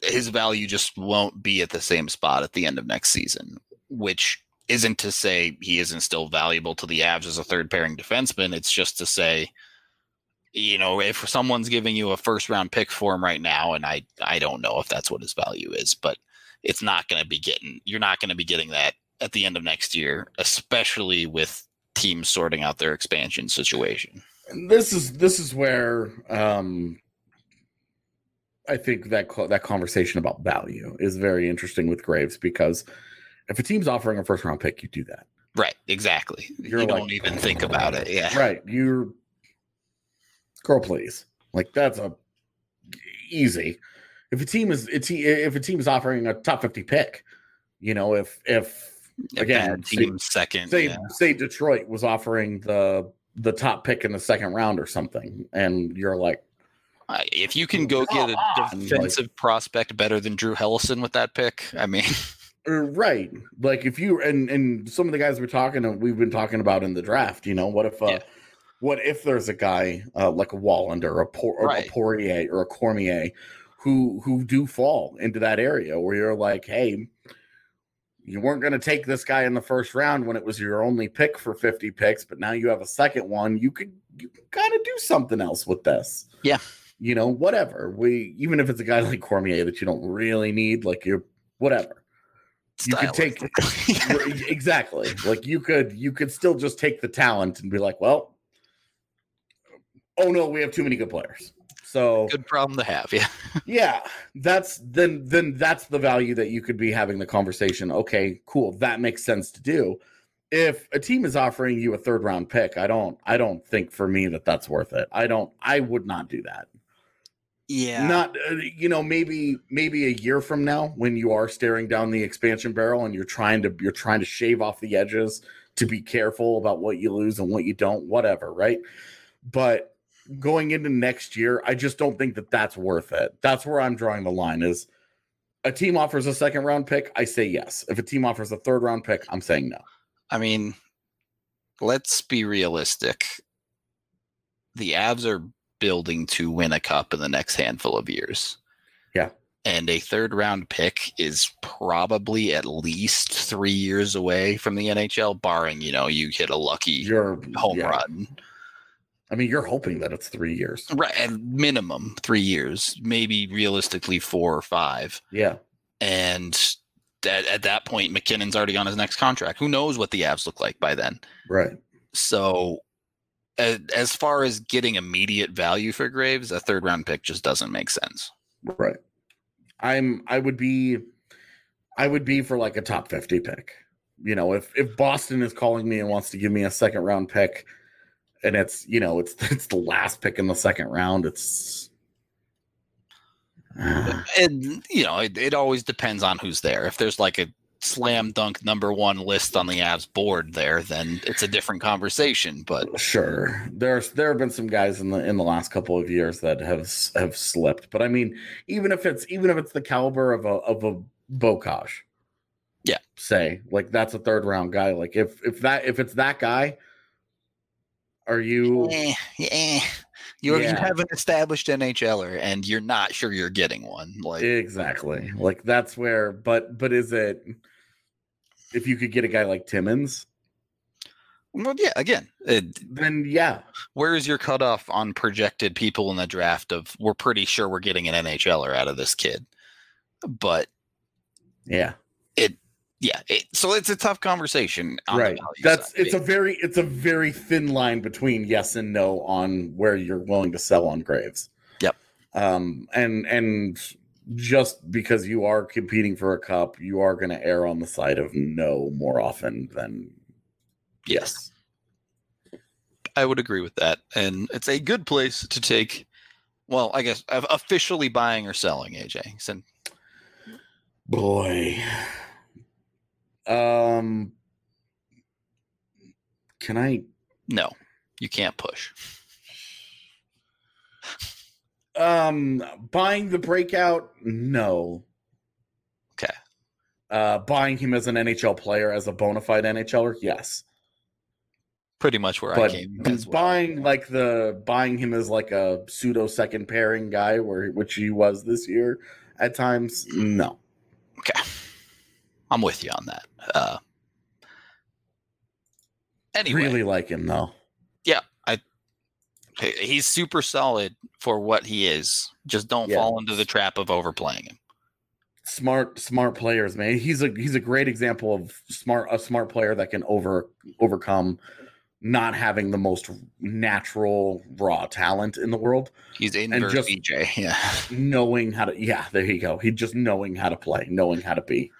Speaker 1: his value just won't be at the same spot at the end of next season, which isn't to say he isn't still valuable to the Avs as a third pairing defenseman. It's just to say, you know, if someone's giving you a first round pick for him right now, and I I don't know if that's what his value is, but it's not going to be getting you're not going to be getting that at the end of next year, especially with teams sorting out their expansion situation.
Speaker 3: And this is this is where um I think that that conversation about value is very interesting with Graves because if a team's offering a first round pick, you do that.
Speaker 1: Right, exactly.
Speaker 3: You're
Speaker 1: you
Speaker 3: like-
Speaker 1: don't even think about it. Yeah.
Speaker 3: Right. You're girl, please. Like that's a easy. If a team is if a team is offering a top 50 pick, you know, if if Again,
Speaker 1: team second.
Speaker 3: say
Speaker 1: yeah.
Speaker 3: say Detroit was offering the the top pick in the second round or something, and you're like,
Speaker 1: if you can go get a defensive prospect better than Drew Helleson with that pick, I mean,
Speaker 3: Uh, right like if you and and some of the guys we're talking we've been talking about in the draft you know what if uh
Speaker 1: Yeah.
Speaker 3: What if there's a guy uh, like a Wallinder or a, Por- or
Speaker 1: Right.
Speaker 3: a Poirier or a Cormier who who do fall into that area where you're like hey you weren't going to take this guy in the first round when it was your only pick for 50 picks but now you have a second one. You could you could kind of do something else with this.
Speaker 1: Yeah.
Speaker 3: you know whatever. We even if it's a guy like Cormier that you don't really need like you're whatever. You could take exactly. Like you could you could still just take the talent and be like well oh no we have too many good players so
Speaker 1: good problem to have. Yeah.
Speaker 3: yeah that's then then that's the value that you could be having the conversation okay cool that makes sense to do if a team is offering you a third round pick, I don't I don't think for me that that's worth it. I don't I would not do that.
Speaker 1: Yeah.
Speaker 3: Not uh, you know maybe maybe a year from now when you are staring down the expansion barrel and you're trying to you're trying to shave off the edges to be careful about what you lose and what you don't whatever, right? But going into next year, I just don't think that that's worth it. That's where I'm drawing the line is a team offers a second round pick, I say yes. If a team offers a third round pick, I'm saying no.
Speaker 1: I mean, let's be realistic. The Avs are building to win a cup in the next handful of years.
Speaker 3: Yeah.
Speaker 1: And a third round pick is probably at least three years away from the NHL, barring, you know, you hit a lucky
Speaker 3: You're
Speaker 1: home
Speaker 3: yeah.
Speaker 1: run.
Speaker 3: I mean, you're hoping that it's three years.
Speaker 1: Right. At minimum three years, maybe realistically four or five.
Speaker 3: Yeah.
Speaker 1: And that, at that point, MacKinnon's already on his next contract. Who knows what the Avs look like by then?
Speaker 3: Right.
Speaker 1: So, a- as far as getting immediate value for Graves, a third round pick just doesn't make sense.
Speaker 3: Right. I'm I would be I would be for like a top 50 pick. You know, if if Boston is calling me and wants to give me a second round pick and it's, you know, it's it's the last pick in the second round, it's ah.
Speaker 1: And, you know, it, it always depends on who's there. If there's like a slam dunk number one list on the Avs board there, then it's a different conversation. But
Speaker 3: sure. There's there have been some guys in the in the last couple of years that have have slipped. But I mean, even if it's even if it's the caliber of a of a Beaucage.
Speaker 1: Yeah.
Speaker 3: Say, like that's a third round guy. Like if if that if it's that guy, are you
Speaker 1: eh, eh, You're,
Speaker 3: Yeah.
Speaker 1: have an established NHLer and you're not sure you're getting one. Like,
Speaker 3: Exactly. Like that's where but but is it if you could get a guy like Timmins,
Speaker 1: well, yeah, again, it,
Speaker 3: then yeah.
Speaker 1: where is your cutoff on projected people in the draft of we're pretty sure we're getting an NHLer out of this kid? But
Speaker 3: Yeah.
Speaker 1: Yeah, it, so it's a tough conversation.
Speaker 3: Right. That's
Speaker 1: side.
Speaker 3: it's a very it's a very thin line between yes and no on where you're willing to sell on Graves.
Speaker 1: Yep.
Speaker 3: Um and and just because you are competing for a cup, you are going to err on the side of no more often than
Speaker 1: yes. I would agree with that, and it's a good place to take. Well, I guess officially buying or selling AJ. So
Speaker 3: Boy. Um can I
Speaker 1: no, you can't push.
Speaker 3: um buying the breakout? No.
Speaker 1: Okay.
Speaker 3: Uh buying him as an NHL player as a bona fide NHLer? Yes.
Speaker 1: Pretty much where I
Speaker 3: But
Speaker 1: came. as well.
Speaker 3: buying like the buying him as like a pseudo second pairing guy where which he was this year at times? No.
Speaker 1: Okay. I'm with you on that. Uh, anyway,
Speaker 3: Really like him though.
Speaker 1: Yeah, I. he's super solid for what he is. Just don't
Speaker 3: Yeah.
Speaker 1: fall into the trap of overplaying him.
Speaker 3: smart smart players man he's a he's a great example of smart a smart player that can over overcome not having the most natural raw talent in the world
Speaker 1: He's inverse
Speaker 3: just-
Speaker 1: EJ. Yeah.
Speaker 3: knowing how to yeah there you go he just knowing how to play knowing how to be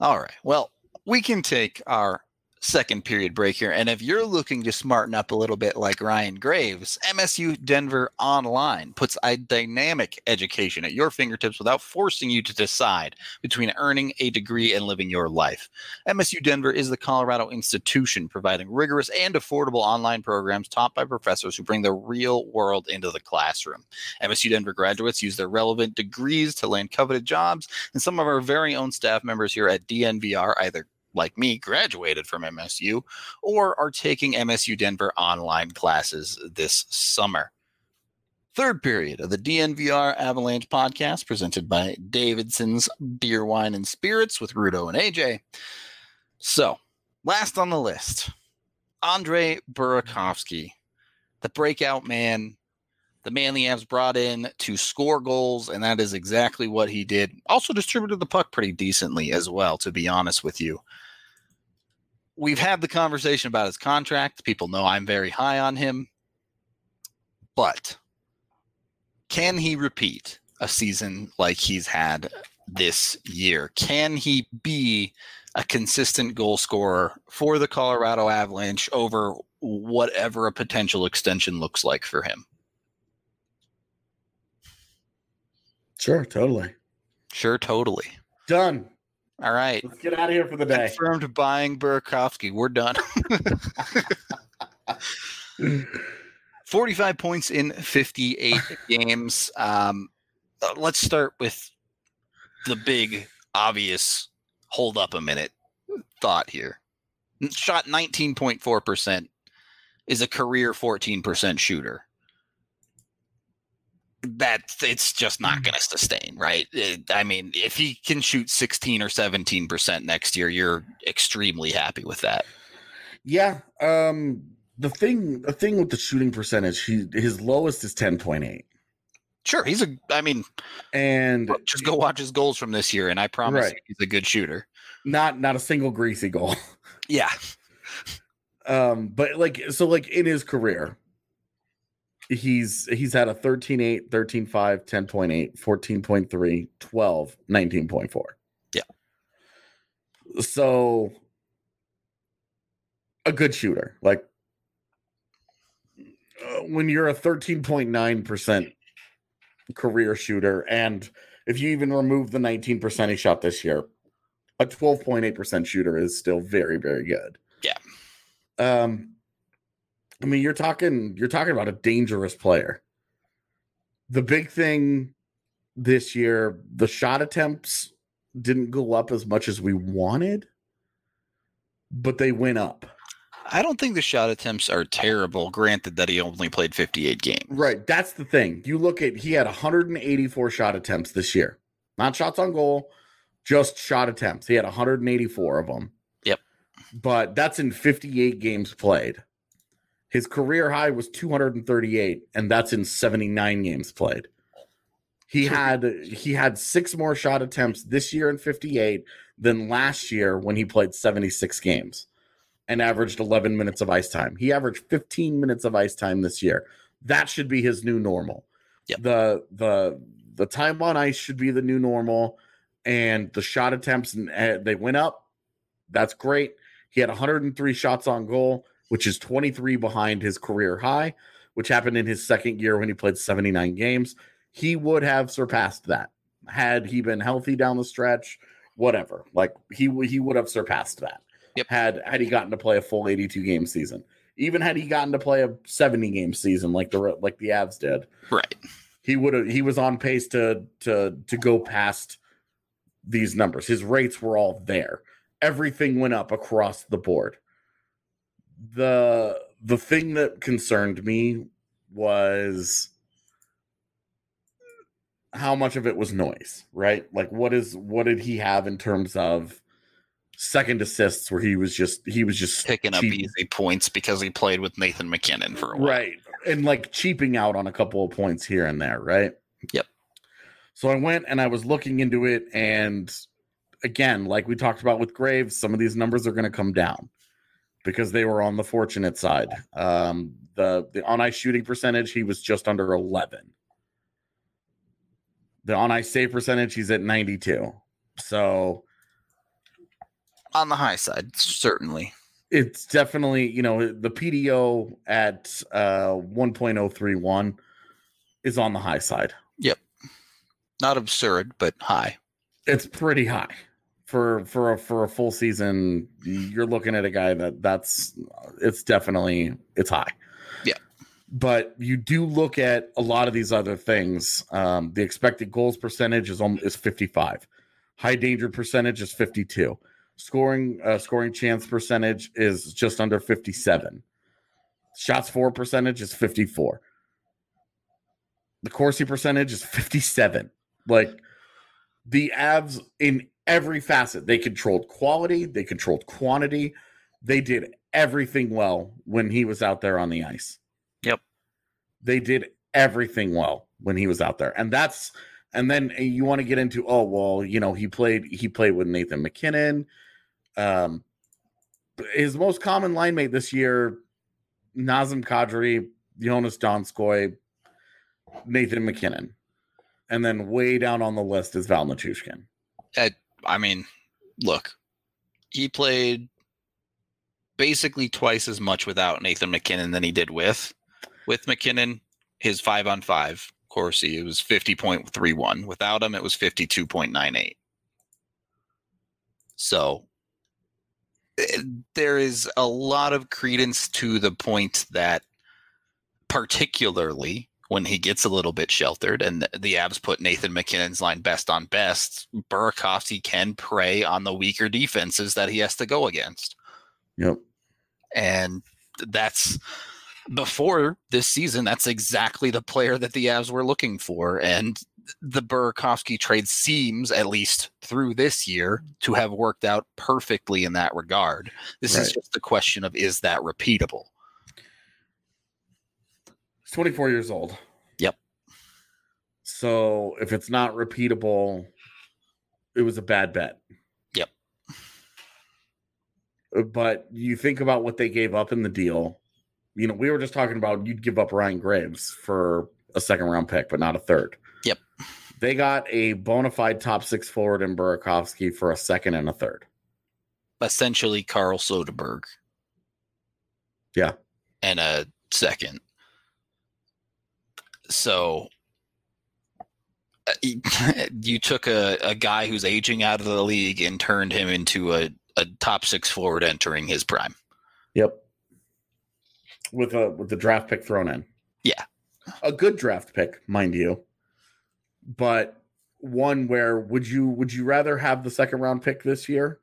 Speaker 1: All right. Well, we can take our second period break here. And if you're looking to smarten up a little bit like Ryan Graves, MSU Denver Online puts a dynamic education at your fingertips without forcing you to decide between earning a degree and living your life. MSU Denver is the Colorado institution providing rigorous and affordable online programs taught by professors who bring the real world into the classroom. MSU Denver graduates use their relevant degrees to land coveted jobs and some of our very own staff members here at DNVR either like me graduated from MSU or are taking MSU Denver online classes this summer. Third period of the DNVR Avalanche podcast presented by Davidson's Beer, Wine, and Spirits with Rudo and AJ. So, last on the list, Andre Burakovsky, the breakout man, the man the Avs brought in to score goals, and that is exactly what he did. Also distributed the puck pretty decently as well, to be honest with you. We've had the conversation about his contract. People know I'm very high on him. But can he repeat a season like he's had this year? Can he be a consistent goal scorer for the Colorado Avalanche over whatever a potential extension looks like for him.
Speaker 3: Sure, totally.
Speaker 1: Sure, totally.
Speaker 3: Done.
Speaker 1: All right.
Speaker 3: Let's get out of here for the day.
Speaker 1: Confirmed buying Burakovsky. We're done. 45 points in 58 games. Um, uh, let's start with the big, obvious hold up a minute thought here. Shot 19.4% is a career 14% shooter. That it's just not going to sustain, right? It, I mean, if he can shoot 16 or 17% next year, you're extremely happy with that.
Speaker 3: Yeah. Um, the thing, the thing with the shooting percentage, he his lowest is 10.8.
Speaker 1: Sure, he's a. I mean,
Speaker 3: And
Speaker 1: just go watch his goals from this year, and I promise
Speaker 3: Right.
Speaker 1: you he's a good shooter.
Speaker 3: not not a single greasy goal.
Speaker 1: Yeah,
Speaker 3: Um, but like so like in his career, he's he's had a 13.8, 13.5, 10.8, 14.3, 12, 19.4.
Speaker 1: Yeah.
Speaker 3: So a good shooter. Like uh, when you're a 13.9% career shooter and if you even remove the 19% he shot this year, a 12.8% shooter is still very very good.
Speaker 1: Yeah.
Speaker 3: Um I mean you're talking you're talking about a dangerous player. The big thing this year, the shot attempts didn't go up as much as we wanted, but they went up.
Speaker 1: I don't think the shot attempts are terrible. Granted that he only played 58 games.
Speaker 3: Right. That's the thing. You look at he had 184 shot attempts this year. Not shots on goal, just shot attempts. He had 184 of them.
Speaker 1: Yep.
Speaker 3: But that's in 58 games played. His career high was 238 and that's in 79 games played. He had he had six more shot attempts this year in 58 than last year when he played 76 games and averaged 11 minutes of ice time. He averaged 15 minutes of ice time this year. That should be his new normal.
Speaker 1: Yep.
Speaker 3: The the the time on ice should be the new normal and the shot attempts and uh, they went up. That's great. He had 103 shots on goal, which is 23 behind his career high, which happened in his second year when he played 79 games. He would have surpassed that had he been healthy down the stretch, whatever. Like he he would have surpassed that.
Speaker 1: Yep.
Speaker 3: Had had he gotten to play a full 82 game season. Even had he gotten to play a 70 game season like the like the Avs did,
Speaker 1: Right.
Speaker 3: he would have he was on pace to to to go past these numbers. His rates were all there. Everything went up across the board. The the thing that concerned me was how much of it was noise, right? Like what is what did he have in terms of second assists where he was just he was just
Speaker 1: Picking up easy points because he played with Nathan MacKinnon for a while.
Speaker 3: right and like cheaping out on a couple of points here and there right
Speaker 1: Yep.
Speaker 3: so i went and i was looking into it and again like we talked about with graves some of these numbers are going to come down because they were on the fortunate side um the the on ice shooting percentage he was just under 11 the on ice save percentage he's at 92 so
Speaker 1: On the high side, certainly.
Speaker 3: it's definitely you know the PDO at uh 1.031 is on the high side. Yep.
Speaker 1: Not absurd, but high.
Speaker 3: It's pretty high for for a for a full season. You're looking at a guy that that's it's definitely it's high.
Speaker 1: Yeah.
Speaker 3: But you do look at a lot of these other things. Um, the expected goals percentage is almost is 55. High danger percentage is 52. Scoring uh, scoring chance percentage is just under 57. Shots for percentage is 54. The Corsi percentage is 57. Like the Avs in every facet, they controlled quality, they controlled quantity, they did everything well when he was out there on the ice.
Speaker 1: Yep.
Speaker 3: They did everything well when he was out there. And that's and then you want to get into oh well, you know, he played he played with Nathan MacKinnon. Um his most common line mate this year, Nazem Kadri, Joonas Donskoi, Nathan MacKinnon. And then way down on the list is Val Nichushkin.
Speaker 1: I mean, look, he played basically twice as much without Nathan MacKinnon than he did with. With MacKinnon, his five on five, Corsi, it was 50.31. Without him, it was 52.98. So eh, there is a lot of credence to the point that, particularly when he gets a little bit sheltered and the, the Avs put Nathan MacKinnon's line best on best, Burakovsky can prey on the weaker defenses that he has to go against.
Speaker 3: Yep.
Speaker 1: And that's before this season, that's exactly the player that the Avs were looking for. And the Burakovsky trade seems, at least through this year, to have worked out perfectly in that regard. This is just a question of is that repeatable?
Speaker 3: He's 24 years old.
Speaker 1: Yep.
Speaker 3: So if it's not repeatable, it was a bad bet.
Speaker 1: Yep.
Speaker 3: But you think about what they gave up in the deal. You know, we were just talking about you'd give up Ryan Graves for a second round pick, but not a third.
Speaker 1: Yep.
Speaker 3: They got a bona fide top six forward in Burakovsky for a second and a third.
Speaker 1: Essentially, Carl Soderberg.
Speaker 3: Yeah.
Speaker 1: And a second. So uh, you- took a, a guy who's aging out of the league and turned him into a, a top six forward entering his prime.
Speaker 3: Yep. With a with the draft pick thrown in.
Speaker 1: Yeah.
Speaker 3: A good draft pick, mind you. But one where would you would you rather have the second round pick this year?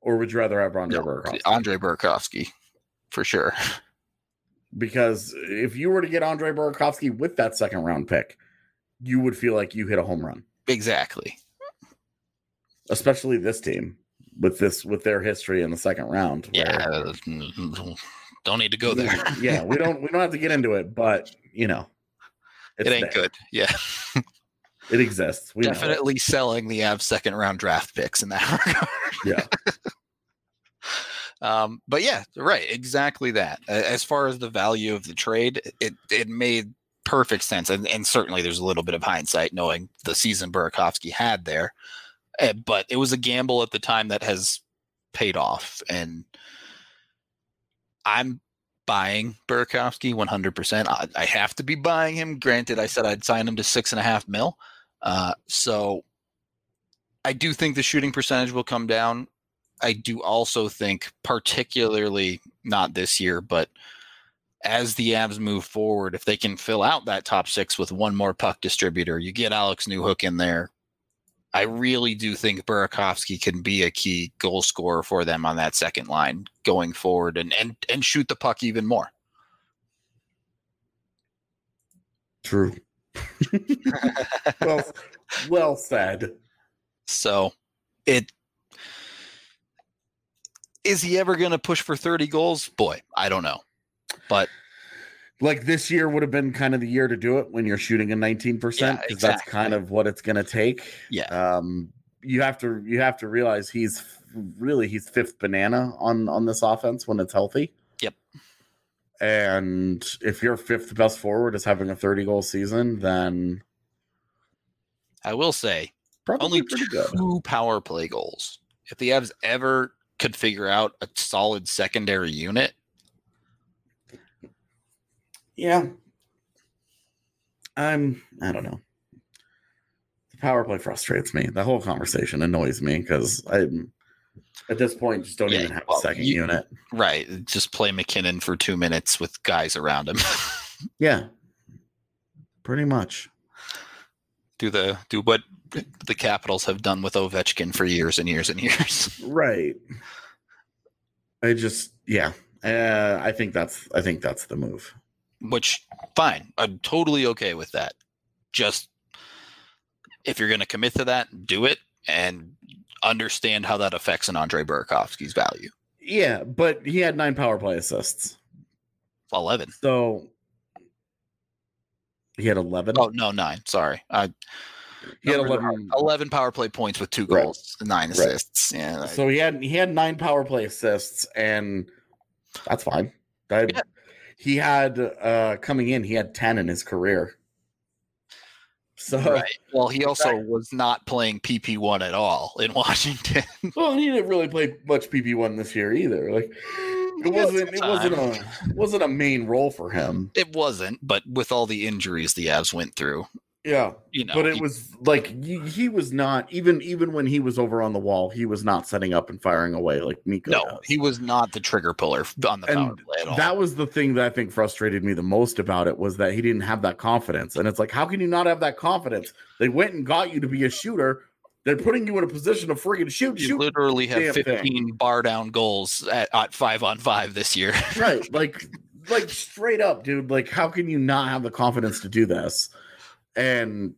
Speaker 3: Or would you rather have Andre
Speaker 1: No? Andre Burakovsky, for sure.
Speaker 3: Because if you were to get Andre Burakovsky with that second round pick, you would feel like you hit a home run.
Speaker 1: Exactly.
Speaker 3: Especially this team with this with their history in the second round.
Speaker 1: Yeah. uh, Don't need to go there.
Speaker 3: yeah, we don't we don't have to get into it, but you know,
Speaker 1: it ain't
Speaker 3: there.
Speaker 1: good. Yeah.
Speaker 3: It exists. We.
Speaker 1: Definitely selling the Avs second round draft picks in that regard.
Speaker 3: Yeah.
Speaker 1: Um, but yeah, right, exactly that. As far as the value of the trade, it it made perfect sense, and, and certainly there's a little bit of hindsight knowing the season Burakovsky had there, Eh, but it was a gamble at the time that has paid off, and I'm buying Burakovsky 100%. I, I have to be buying him. Granted, I said I'd sign him to six and a half mil, uh, so I do think the shooting percentage will come down. I do also think, particularly not this year, but as the Avs move forward, if they can fill out that top six with one more puck distributor, you get Alex Newhook in there. I really do think Burakovsky can be a key goal scorer for them on that second line going forward and and and shoot the puck even more.
Speaker 3: True. well, well said.
Speaker 1: So it is he ever going to push for 30 goals? Boy, I don't know. But
Speaker 3: Like this year would have been kind of the year to do it when you're shooting a 19% because
Speaker 1: Yeah,
Speaker 3: that's kind of what it's going to take.
Speaker 1: yeah,
Speaker 3: Um, you have to you have to realize he's really he's fifth banana on on this offense when it's healthy.
Speaker 1: Yep.
Speaker 3: And if your fifth best forward is having a 30 goal season, then
Speaker 1: I will say
Speaker 3: probably
Speaker 1: only
Speaker 3: pretty good.
Speaker 1: two power play goals. If the Avs ever could figure out a solid secondary unit,
Speaker 3: Yeah. I'm I don't know. The power play frustrates me. The whole conversation annoys me because I'm at this point just don't
Speaker 1: Yeah,
Speaker 3: even have
Speaker 1: well,
Speaker 3: a second
Speaker 1: you-
Speaker 3: unit.
Speaker 1: right? Just play MacKinnon for two minutes with guys around him.
Speaker 3: Yeah. Pretty much.
Speaker 1: do the do what the Capitals have done with Ovechkin for years and years and years.
Speaker 3: Right. I just yeah. Uh, I think that's I think that's the move.
Speaker 1: Which fine, I'm totally okay with that. Just if you're going to commit to that, do it and understand how that affects an Andre Burakovsky's value.
Speaker 3: Yeah, but he had nine power play assists.
Speaker 1: Eleven.
Speaker 3: So he had 11.
Speaker 1: Oh no, nine. Sorry, I
Speaker 3: he had 11.
Speaker 1: 11 power play points with two
Speaker 3: Right.
Speaker 1: goals, nine
Speaker 3: Right.
Speaker 1: assists. Yeah,
Speaker 3: So he had he had nine power play assists, and that's fine. I-
Speaker 1: Yeah.
Speaker 3: He had uh coming in, he had 10 in his career. So
Speaker 1: Right. Well, he also was not playing PP1 at all in Washington.
Speaker 3: well, he didn't really play much PP one this year either. Like it wasn't it wasn't a wasn't a main role for him.
Speaker 1: It wasn't, but with all the injuries the Avs went through,
Speaker 3: Yeah.
Speaker 1: you know,
Speaker 3: but it
Speaker 1: he-
Speaker 3: was like he, he was not even even when he was over on the wall, he was not setting up and firing away like Mikko.
Speaker 1: no,
Speaker 3: does.
Speaker 1: he was not the trigger puller on the
Speaker 3: And
Speaker 1: play at all.
Speaker 3: that was the thing that I think frustrated me the most about it was that he didn't have that confidence. And it's like, how can you not have that confidence? They went and got you to be a shooter. They're putting you in a position to friggin' shoot,
Speaker 1: you
Speaker 3: shoot.
Speaker 1: literally have
Speaker 3: damn thing.
Speaker 1: 15 bar down goals at, at five on five this year.
Speaker 3: right. Like, like straight up, dude. Like, how can you not have the confidence to do this? And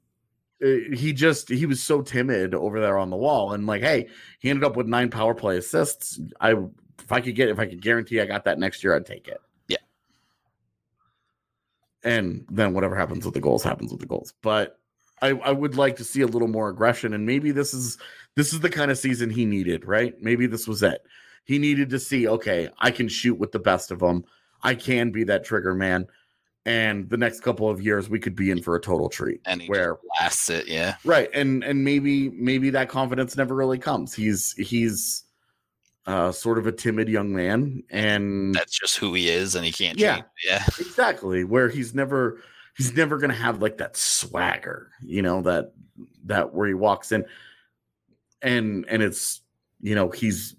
Speaker 3: uh, he just he was so timid over there on the wall. And like, hey, he ended up with nine power play assists. I if I could get if I could guarantee I got that next year, I'd take it.
Speaker 1: Yeah.
Speaker 3: And then whatever happens with the goals happens with the goals. But I, I would like to see a little more aggression. And maybe this is this is the kind of season he needed, right? Maybe this was it. He needed to see, okay, I can shoot with the best of them. I can be that trigger man. And the next couple of years, we could be in for a total treat.
Speaker 1: And he
Speaker 3: where
Speaker 1: just it, yeah.
Speaker 3: right and and maybe maybe that confidence never really comes he's he's uh sort of a timid young man and
Speaker 1: That's just who he is, and he can't
Speaker 3: Yeah.
Speaker 1: change. Yeah.
Speaker 3: exactly where he's never he's never gonna have like that swagger you know that that where he walks in and and it's you know he's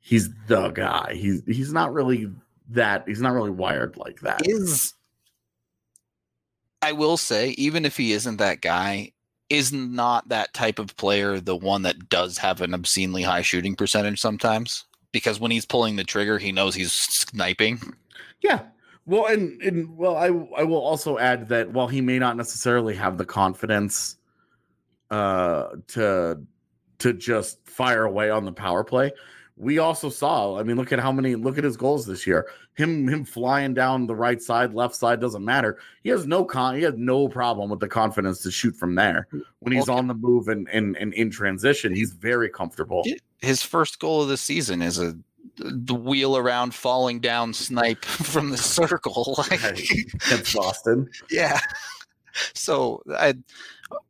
Speaker 3: he's the guy he's he's not really that he's not really wired like that
Speaker 1: Is I will say, even if he isn't that guy, is not that type of player the one that does have an obscenely high shooting percentage sometimes? Because when he's pulling the trigger, he knows he's sniping.
Speaker 3: Yeah. Well, and and well, I I will also add that while he may not necessarily have the confidence uh to to just fire away on the power play, we also saw, I mean, look at how many look at his goals this year. Him him flying down the right side, left side doesn't matter. He has no con he has no problem with the confidence to shoot from there. When he's
Speaker 1: Okay.
Speaker 3: on the move and and, and in transition, he's very comfortable.
Speaker 1: His first goal of the season is a the wheel around falling down snipe from the circle. Like.
Speaker 3: Against Boston.
Speaker 1: yeah. So I,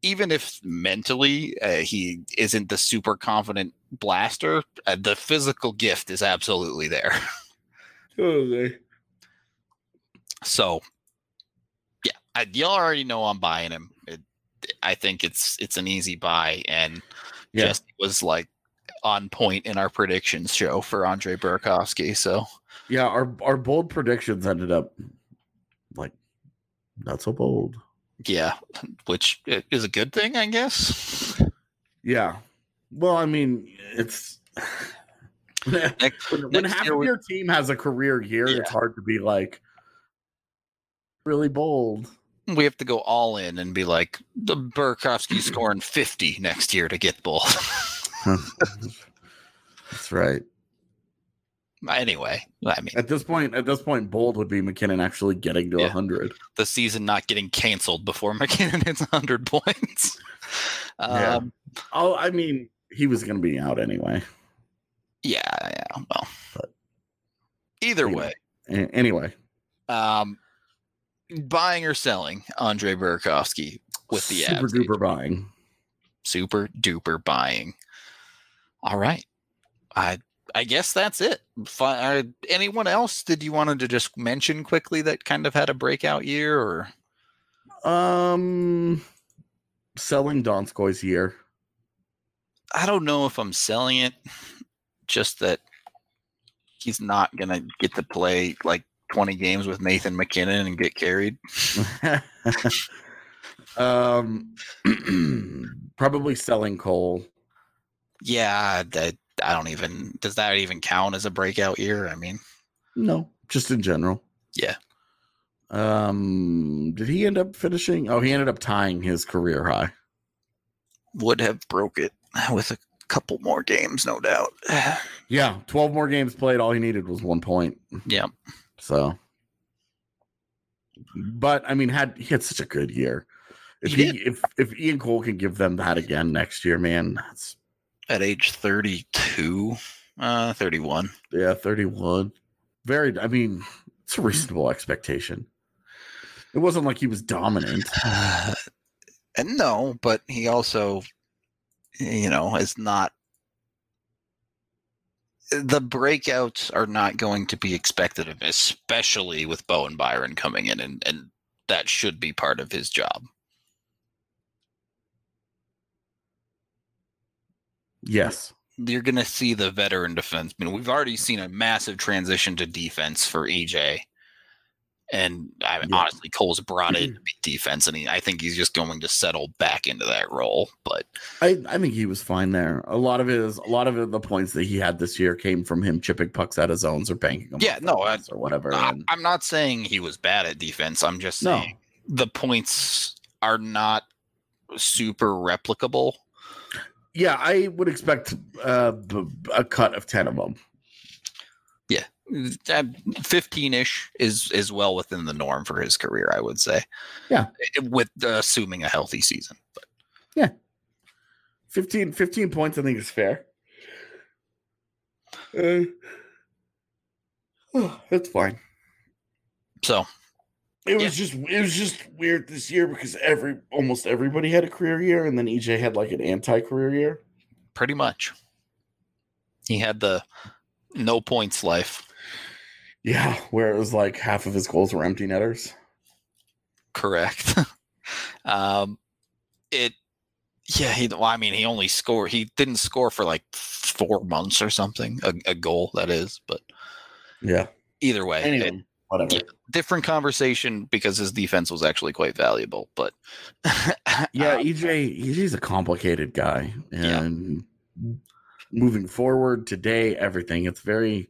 Speaker 1: even if mentally uh, he isn't the super confident blaster, uh, the physical gift is absolutely there. totally. So, yeah, I, y'all already know I'm buying him. It, I think it's it's an easy buy, and
Speaker 3: Yeah.
Speaker 1: Jesse was like on point in our predictions show for Andre Burakovsky. So
Speaker 3: Yeah, our our bold predictions ended up like not so bold.
Speaker 1: yeah, which is a good thing, I guess.
Speaker 3: Yeah. Well, I mean, it's when,
Speaker 1: Next,
Speaker 3: when half of your team has a career year,
Speaker 1: Yeah.
Speaker 3: it's hard to be like really bold.
Speaker 1: we have to go all in and be like the Burakovsky scoring 50 next year to get bold.
Speaker 3: That's right.
Speaker 1: anyway, I mean,
Speaker 3: At this point, at this point, bold would be MacKinnon actually getting to a
Speaker 1: Yeah.
Speaker 3: hundred.
Speaker 1: the season not getting canceled before MacKinnon hits 100 points.
Speaker 3: Yeah.
Speaker 1: Um,
Speaker 3: Oh, I mean, he was going to be out anyway.
Speaker 1: yeah, yeah. Well,
Speaker 3: But-
Speaker 1: either
Speaker 3: Anyway.
Speaker 1: way,
Speaker 3: Anyway,
Speaker 1: um, buying or selling Andre Burakovsky with the
Speaker 3: super duper buying.
Speaker 1: super duper buying. All right, I I guess that's it. Uh, anyone else? Did you wanted to just mention quickly that kind of had a breakout year, or
Speaker 3: Um, selling Donskoi's year.
Speaker 1: I don't know if I'm selling it. Just that he's not gonna get to play like 20 games with Nathan MacKinnon and get carried.
Speaker 3: um, probably selling Cole.
Speaker 1: Yeah, that I don't even. Does that even count as a breakout year? I mean,
Speaker 3: No, just in general.
Speaker 1: Yeah.
Speaker 3: Um, did he end up finishing? Oh, he ended up tying his career high.
Speaker 1: would have broke it with a couple more games, no doubt.
Speaker 3: Yeah, twelve more games played. All he needed was one point.
Speaker 1: yeah,
Speaker 3: So, but I mean, had he had such a good year. If
Speaker 1: He
Speaker 3: he, if if Ian Cole can give them that again next year, man, that's
Speaker 1: at age 32, uh, 31.
Speaker 3: yeah, thirty one. Very. I mean, it's a reasonable expectation. It wasn't like he was dominant.
Speaker 1: And no, but he also, you know, is not. The breakouts are not going to be expected of him, especially with Bowen Byram coming in, and, and that should be part of his job.
Speaker 3: Yes.
Speaker 1: You're going to see the veteran defense. I mean, we've already seen a massive transition to defense for EJ. And I mean,
Speaker 3: Yeah.
Speaker 1: honestly, Cole's brought in be defense, and he, I think he's just going to settle back into that role. But
Speaker 3: I, I think he was fine there. A lot of his, a lot of the points that he had this year came from him chipping pucks out of zones or banking them.
Speaker 1: Yeah, no,
Speaker 3: outlets or whatever.
Speaker 1: I, I'm not saying he was bad at defense. I'm just
Speaker 3: No.
Speaker 1: saying the points are not super replicable.
Speaker 3: yeah, I would expect uh, a cut of ten of them.
Speaker 1: 15 ish is is well within the norm for his career, I would say.
Speaker 3: Yeah.
Speaker 1: With uh, assuming a healthy season. But
Speaker 3: 15, 15 points, I think is fair. Uh, oh, that's fine.
Speaker 1: so
Speaker 3: It was just it was just weird this year because every almost everybody had a career year, and then EJ had like an anti-career year.
Speaker 1: pretty much, he had the no points life.
Speaker 3: Yeah, where it was like half of his goals were empty netters.
Speaker 1: Correct. um, it. Yeah, he. Well, I mean, he only scored. He didn't score for like four months or something. A, a goal that is, but
Speaker 3: Yeah.
Speaker 1: either way, it-
Speaker 3: Anyway, whatever.
Speaker 1: yeah. different conversation because his defense was actually quite valuable. But
Speaker 3: Yeah,
Speaker 1: um,
Speaker 3: EJ EJ's a complicated guy,
Speaker 1: Yeah.
Speaker 3: and moving forward today, everything it's very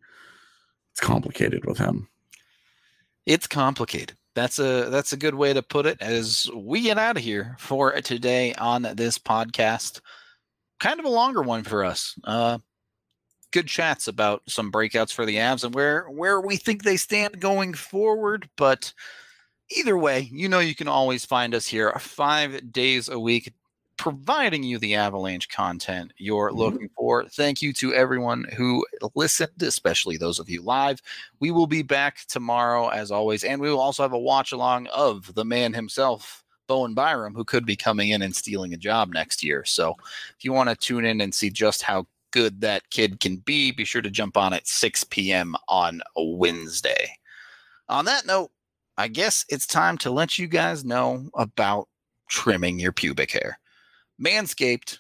Speaker 3: it's complicated with him.
Speaker 1: it's complicated. That's a that's a good way to put it. As we get out of here for today on this podcast, kind of a longer one for us. Uh, good chats about some breakouts for the Avs and where where we think they stand going forward. But either way, you know you can always find us here five days a week, providing you the Avalanche content you're
Speaker 3: Mhm.
Speaker 1: looking for. Thank you to everyone who listened, especially those of you live. We will be back tomorrow, as always, and we will also have a watch along of the man himself, Bowen Byram, who could be coming in and stealing a job next year. So if you want to tune in and see just how good that kid can be, be sure to jump on at 6 p.m. on Wednesday. On that note, I guess it's time to let you guys know about trimming your pubic hair. Manscaped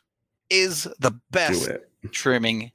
Speaker 1: is the best trimming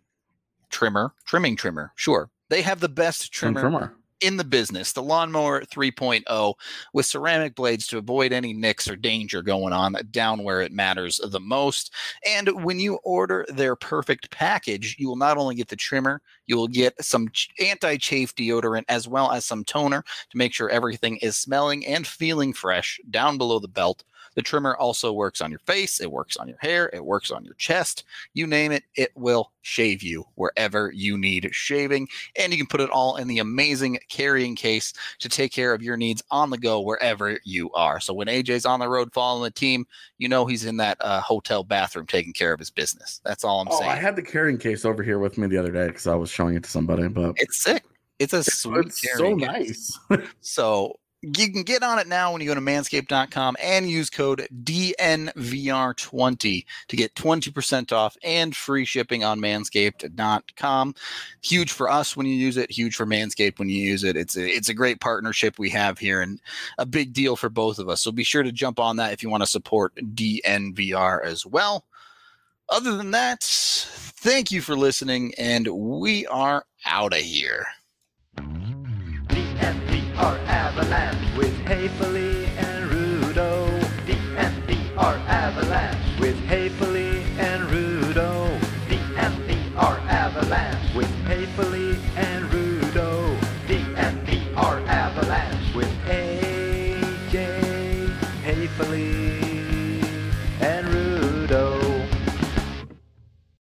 Speaker 1: trimmer, trimming trimmer. Sure. They have the best trimmer
Speaker 3: trimmer.
Speaker 1: in the business, the Lawnmower 3.0, with ceramic blades to avoid any nicks or danger going on down where it matters the most. And when you order their perfect package, you will not only get the trimmer, you will get some anti chafe deodorant as well as some toner to make sure everything is smelling and feeling fresh down below the belt. The trimmer also works on your face, it works on your hair, it works on your chest. You name it, it will shave you wherever you need shaving. And you can put it all in the amazing carrying case to take care of your needs on the go wherever you are. So when AJ's on the road following the team, you know he's in that uh, hotel bathroom taking care of his business. That's all I'm
Speaker 3: Oh,
Speaker 1: saying.
Speaker 3: I had the carrying case over here with me the other day because I was showing it to somebody, but
Speaker 1: it's sick. It's a sweet
Speaker 3: it's so nice.
Speaker 1: So you can get on it now when you go to manscaped.com and use code DNVR20 to get 20% off and free shipping on manscaped.com. Huge for us when you use it, huge for Manscaped when you use it. It's a, it's a great partnership we have here and a big deal for both of us. So be sure to jump on that if you want to support DNVR as well. Other than that, thank you for listening and we are out of here.
Speaker 4: DNVR Avalanche with and